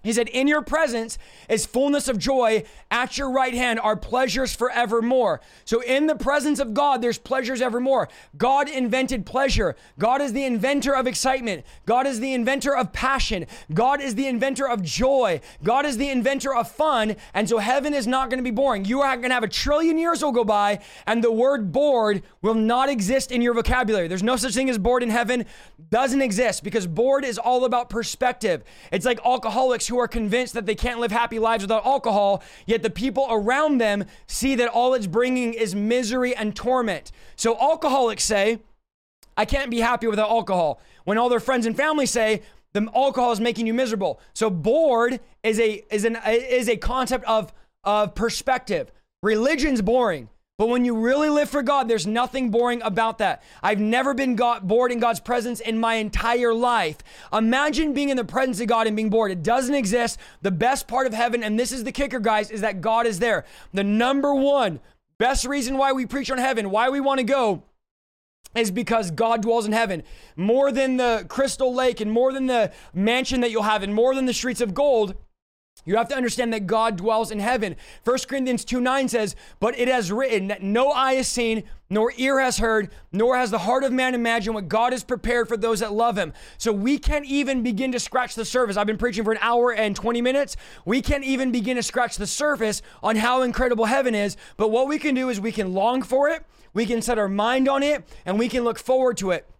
He said, In your presence is fullness of joy. At your right hand are pleasures forevermore. So, in the presence of God, there's pleasures evermore. God invented pleasure. God is the inventor of excitement. God is the inventor of passion. God is the inventor of joy. God is the inventor of fun. And so, heaven is not going to be boring. You are going to have a trillion years will go by, and the word bored will not exist in your vocabulary. There's no such thing as bored in heaven. Doesn't exist because bored is all about perspective. It's like alcoholics who are convinced that they can't live happy lives without alcohol, yet the people around them see that all it's bringing is misery and torment. So alcoholics say, I can't be happy without alcohol. When all their friends and family say, the alcohol is making you miserable. So bored is a is an is a concept of of perspective. Religion's boring. But when you really live for God, there's nothing boring about that. I've never been bored in God's presence in my entire life. Imagine being in the presence of God and being bored. It doesn't exist. The best part of heaven, and this is the kicker, guys, is that God is there. The number one best reason why we preach on heaven, why we want to go, is because God dwells in heaven. More than the crystal lake and more than the mansion that you'll have and more than the streets of gold you have to understand that God dwells in heaven. 1 Corinthians 2 9 says, But it has written that no eye has seen, nor ear has heard, nor has the heart of man imagined what God has prepared for those that love him. So we can't even begin to scratch the surface. I've been preaching for an hour and 20 minutes. We can't even begin to scratch the surface on how incredible heaven is. But what we can do is we can long for it, we can set our mind on it, and we can look forward to it.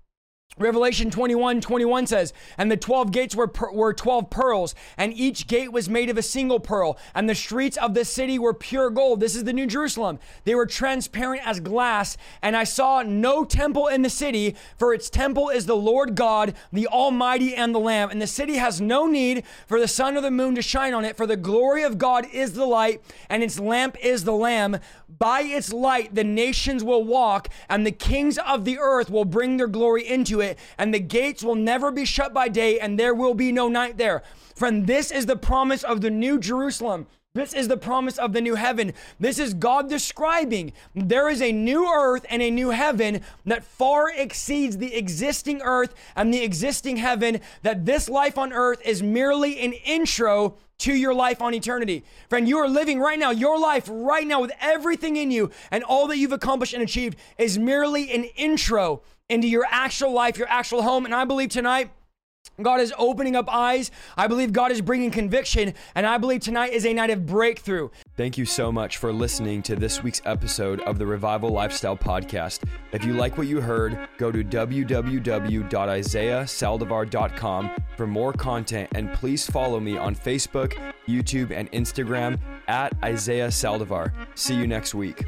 Revelation 21 21 says, And the 12 gates were, per- were 12 pearls, and each gate was made of a single pearl, and the streets of the city were pure gold. This is the New Jerusalem. They were transparent as glass, and I saw no temple in the city, for its temple is the Lord God, the Almighty, and the Lamb. And the city has no need for the sun or the moon to shine on it, for the glory of God is the light, and its lamp is the Lamb. By its light, the nations will walk, and the kings of the earth will bring their glory into it it, and the gates will never be shut by day, and there will be no night there. Friend, this is the promise of the new Jerusalem. This is the promise of the new heaven. This is God describing there is a new earth and a new heaven that far exceeds the existing earth and the existing heaven. That this life on earth is merely an intro to your life on eternity. Friend, you are living right now, your life right now with everything in you and all that you've accomplished and achieved is merely an intro into your actual life, your actual home. And I believe tonight, God is opening up eyes. I believe God is bringing conviction. And I believe tonight is a night of breakthrough. Thank you so much for listening to this week's episode of the Revival Lifestyle Podcast. If you like what you heard, go to www.isaiahsaldivar.com for more content and please follow me on Facebook, YouTube, and Instagram at Isaiah Saldivar. See you next week.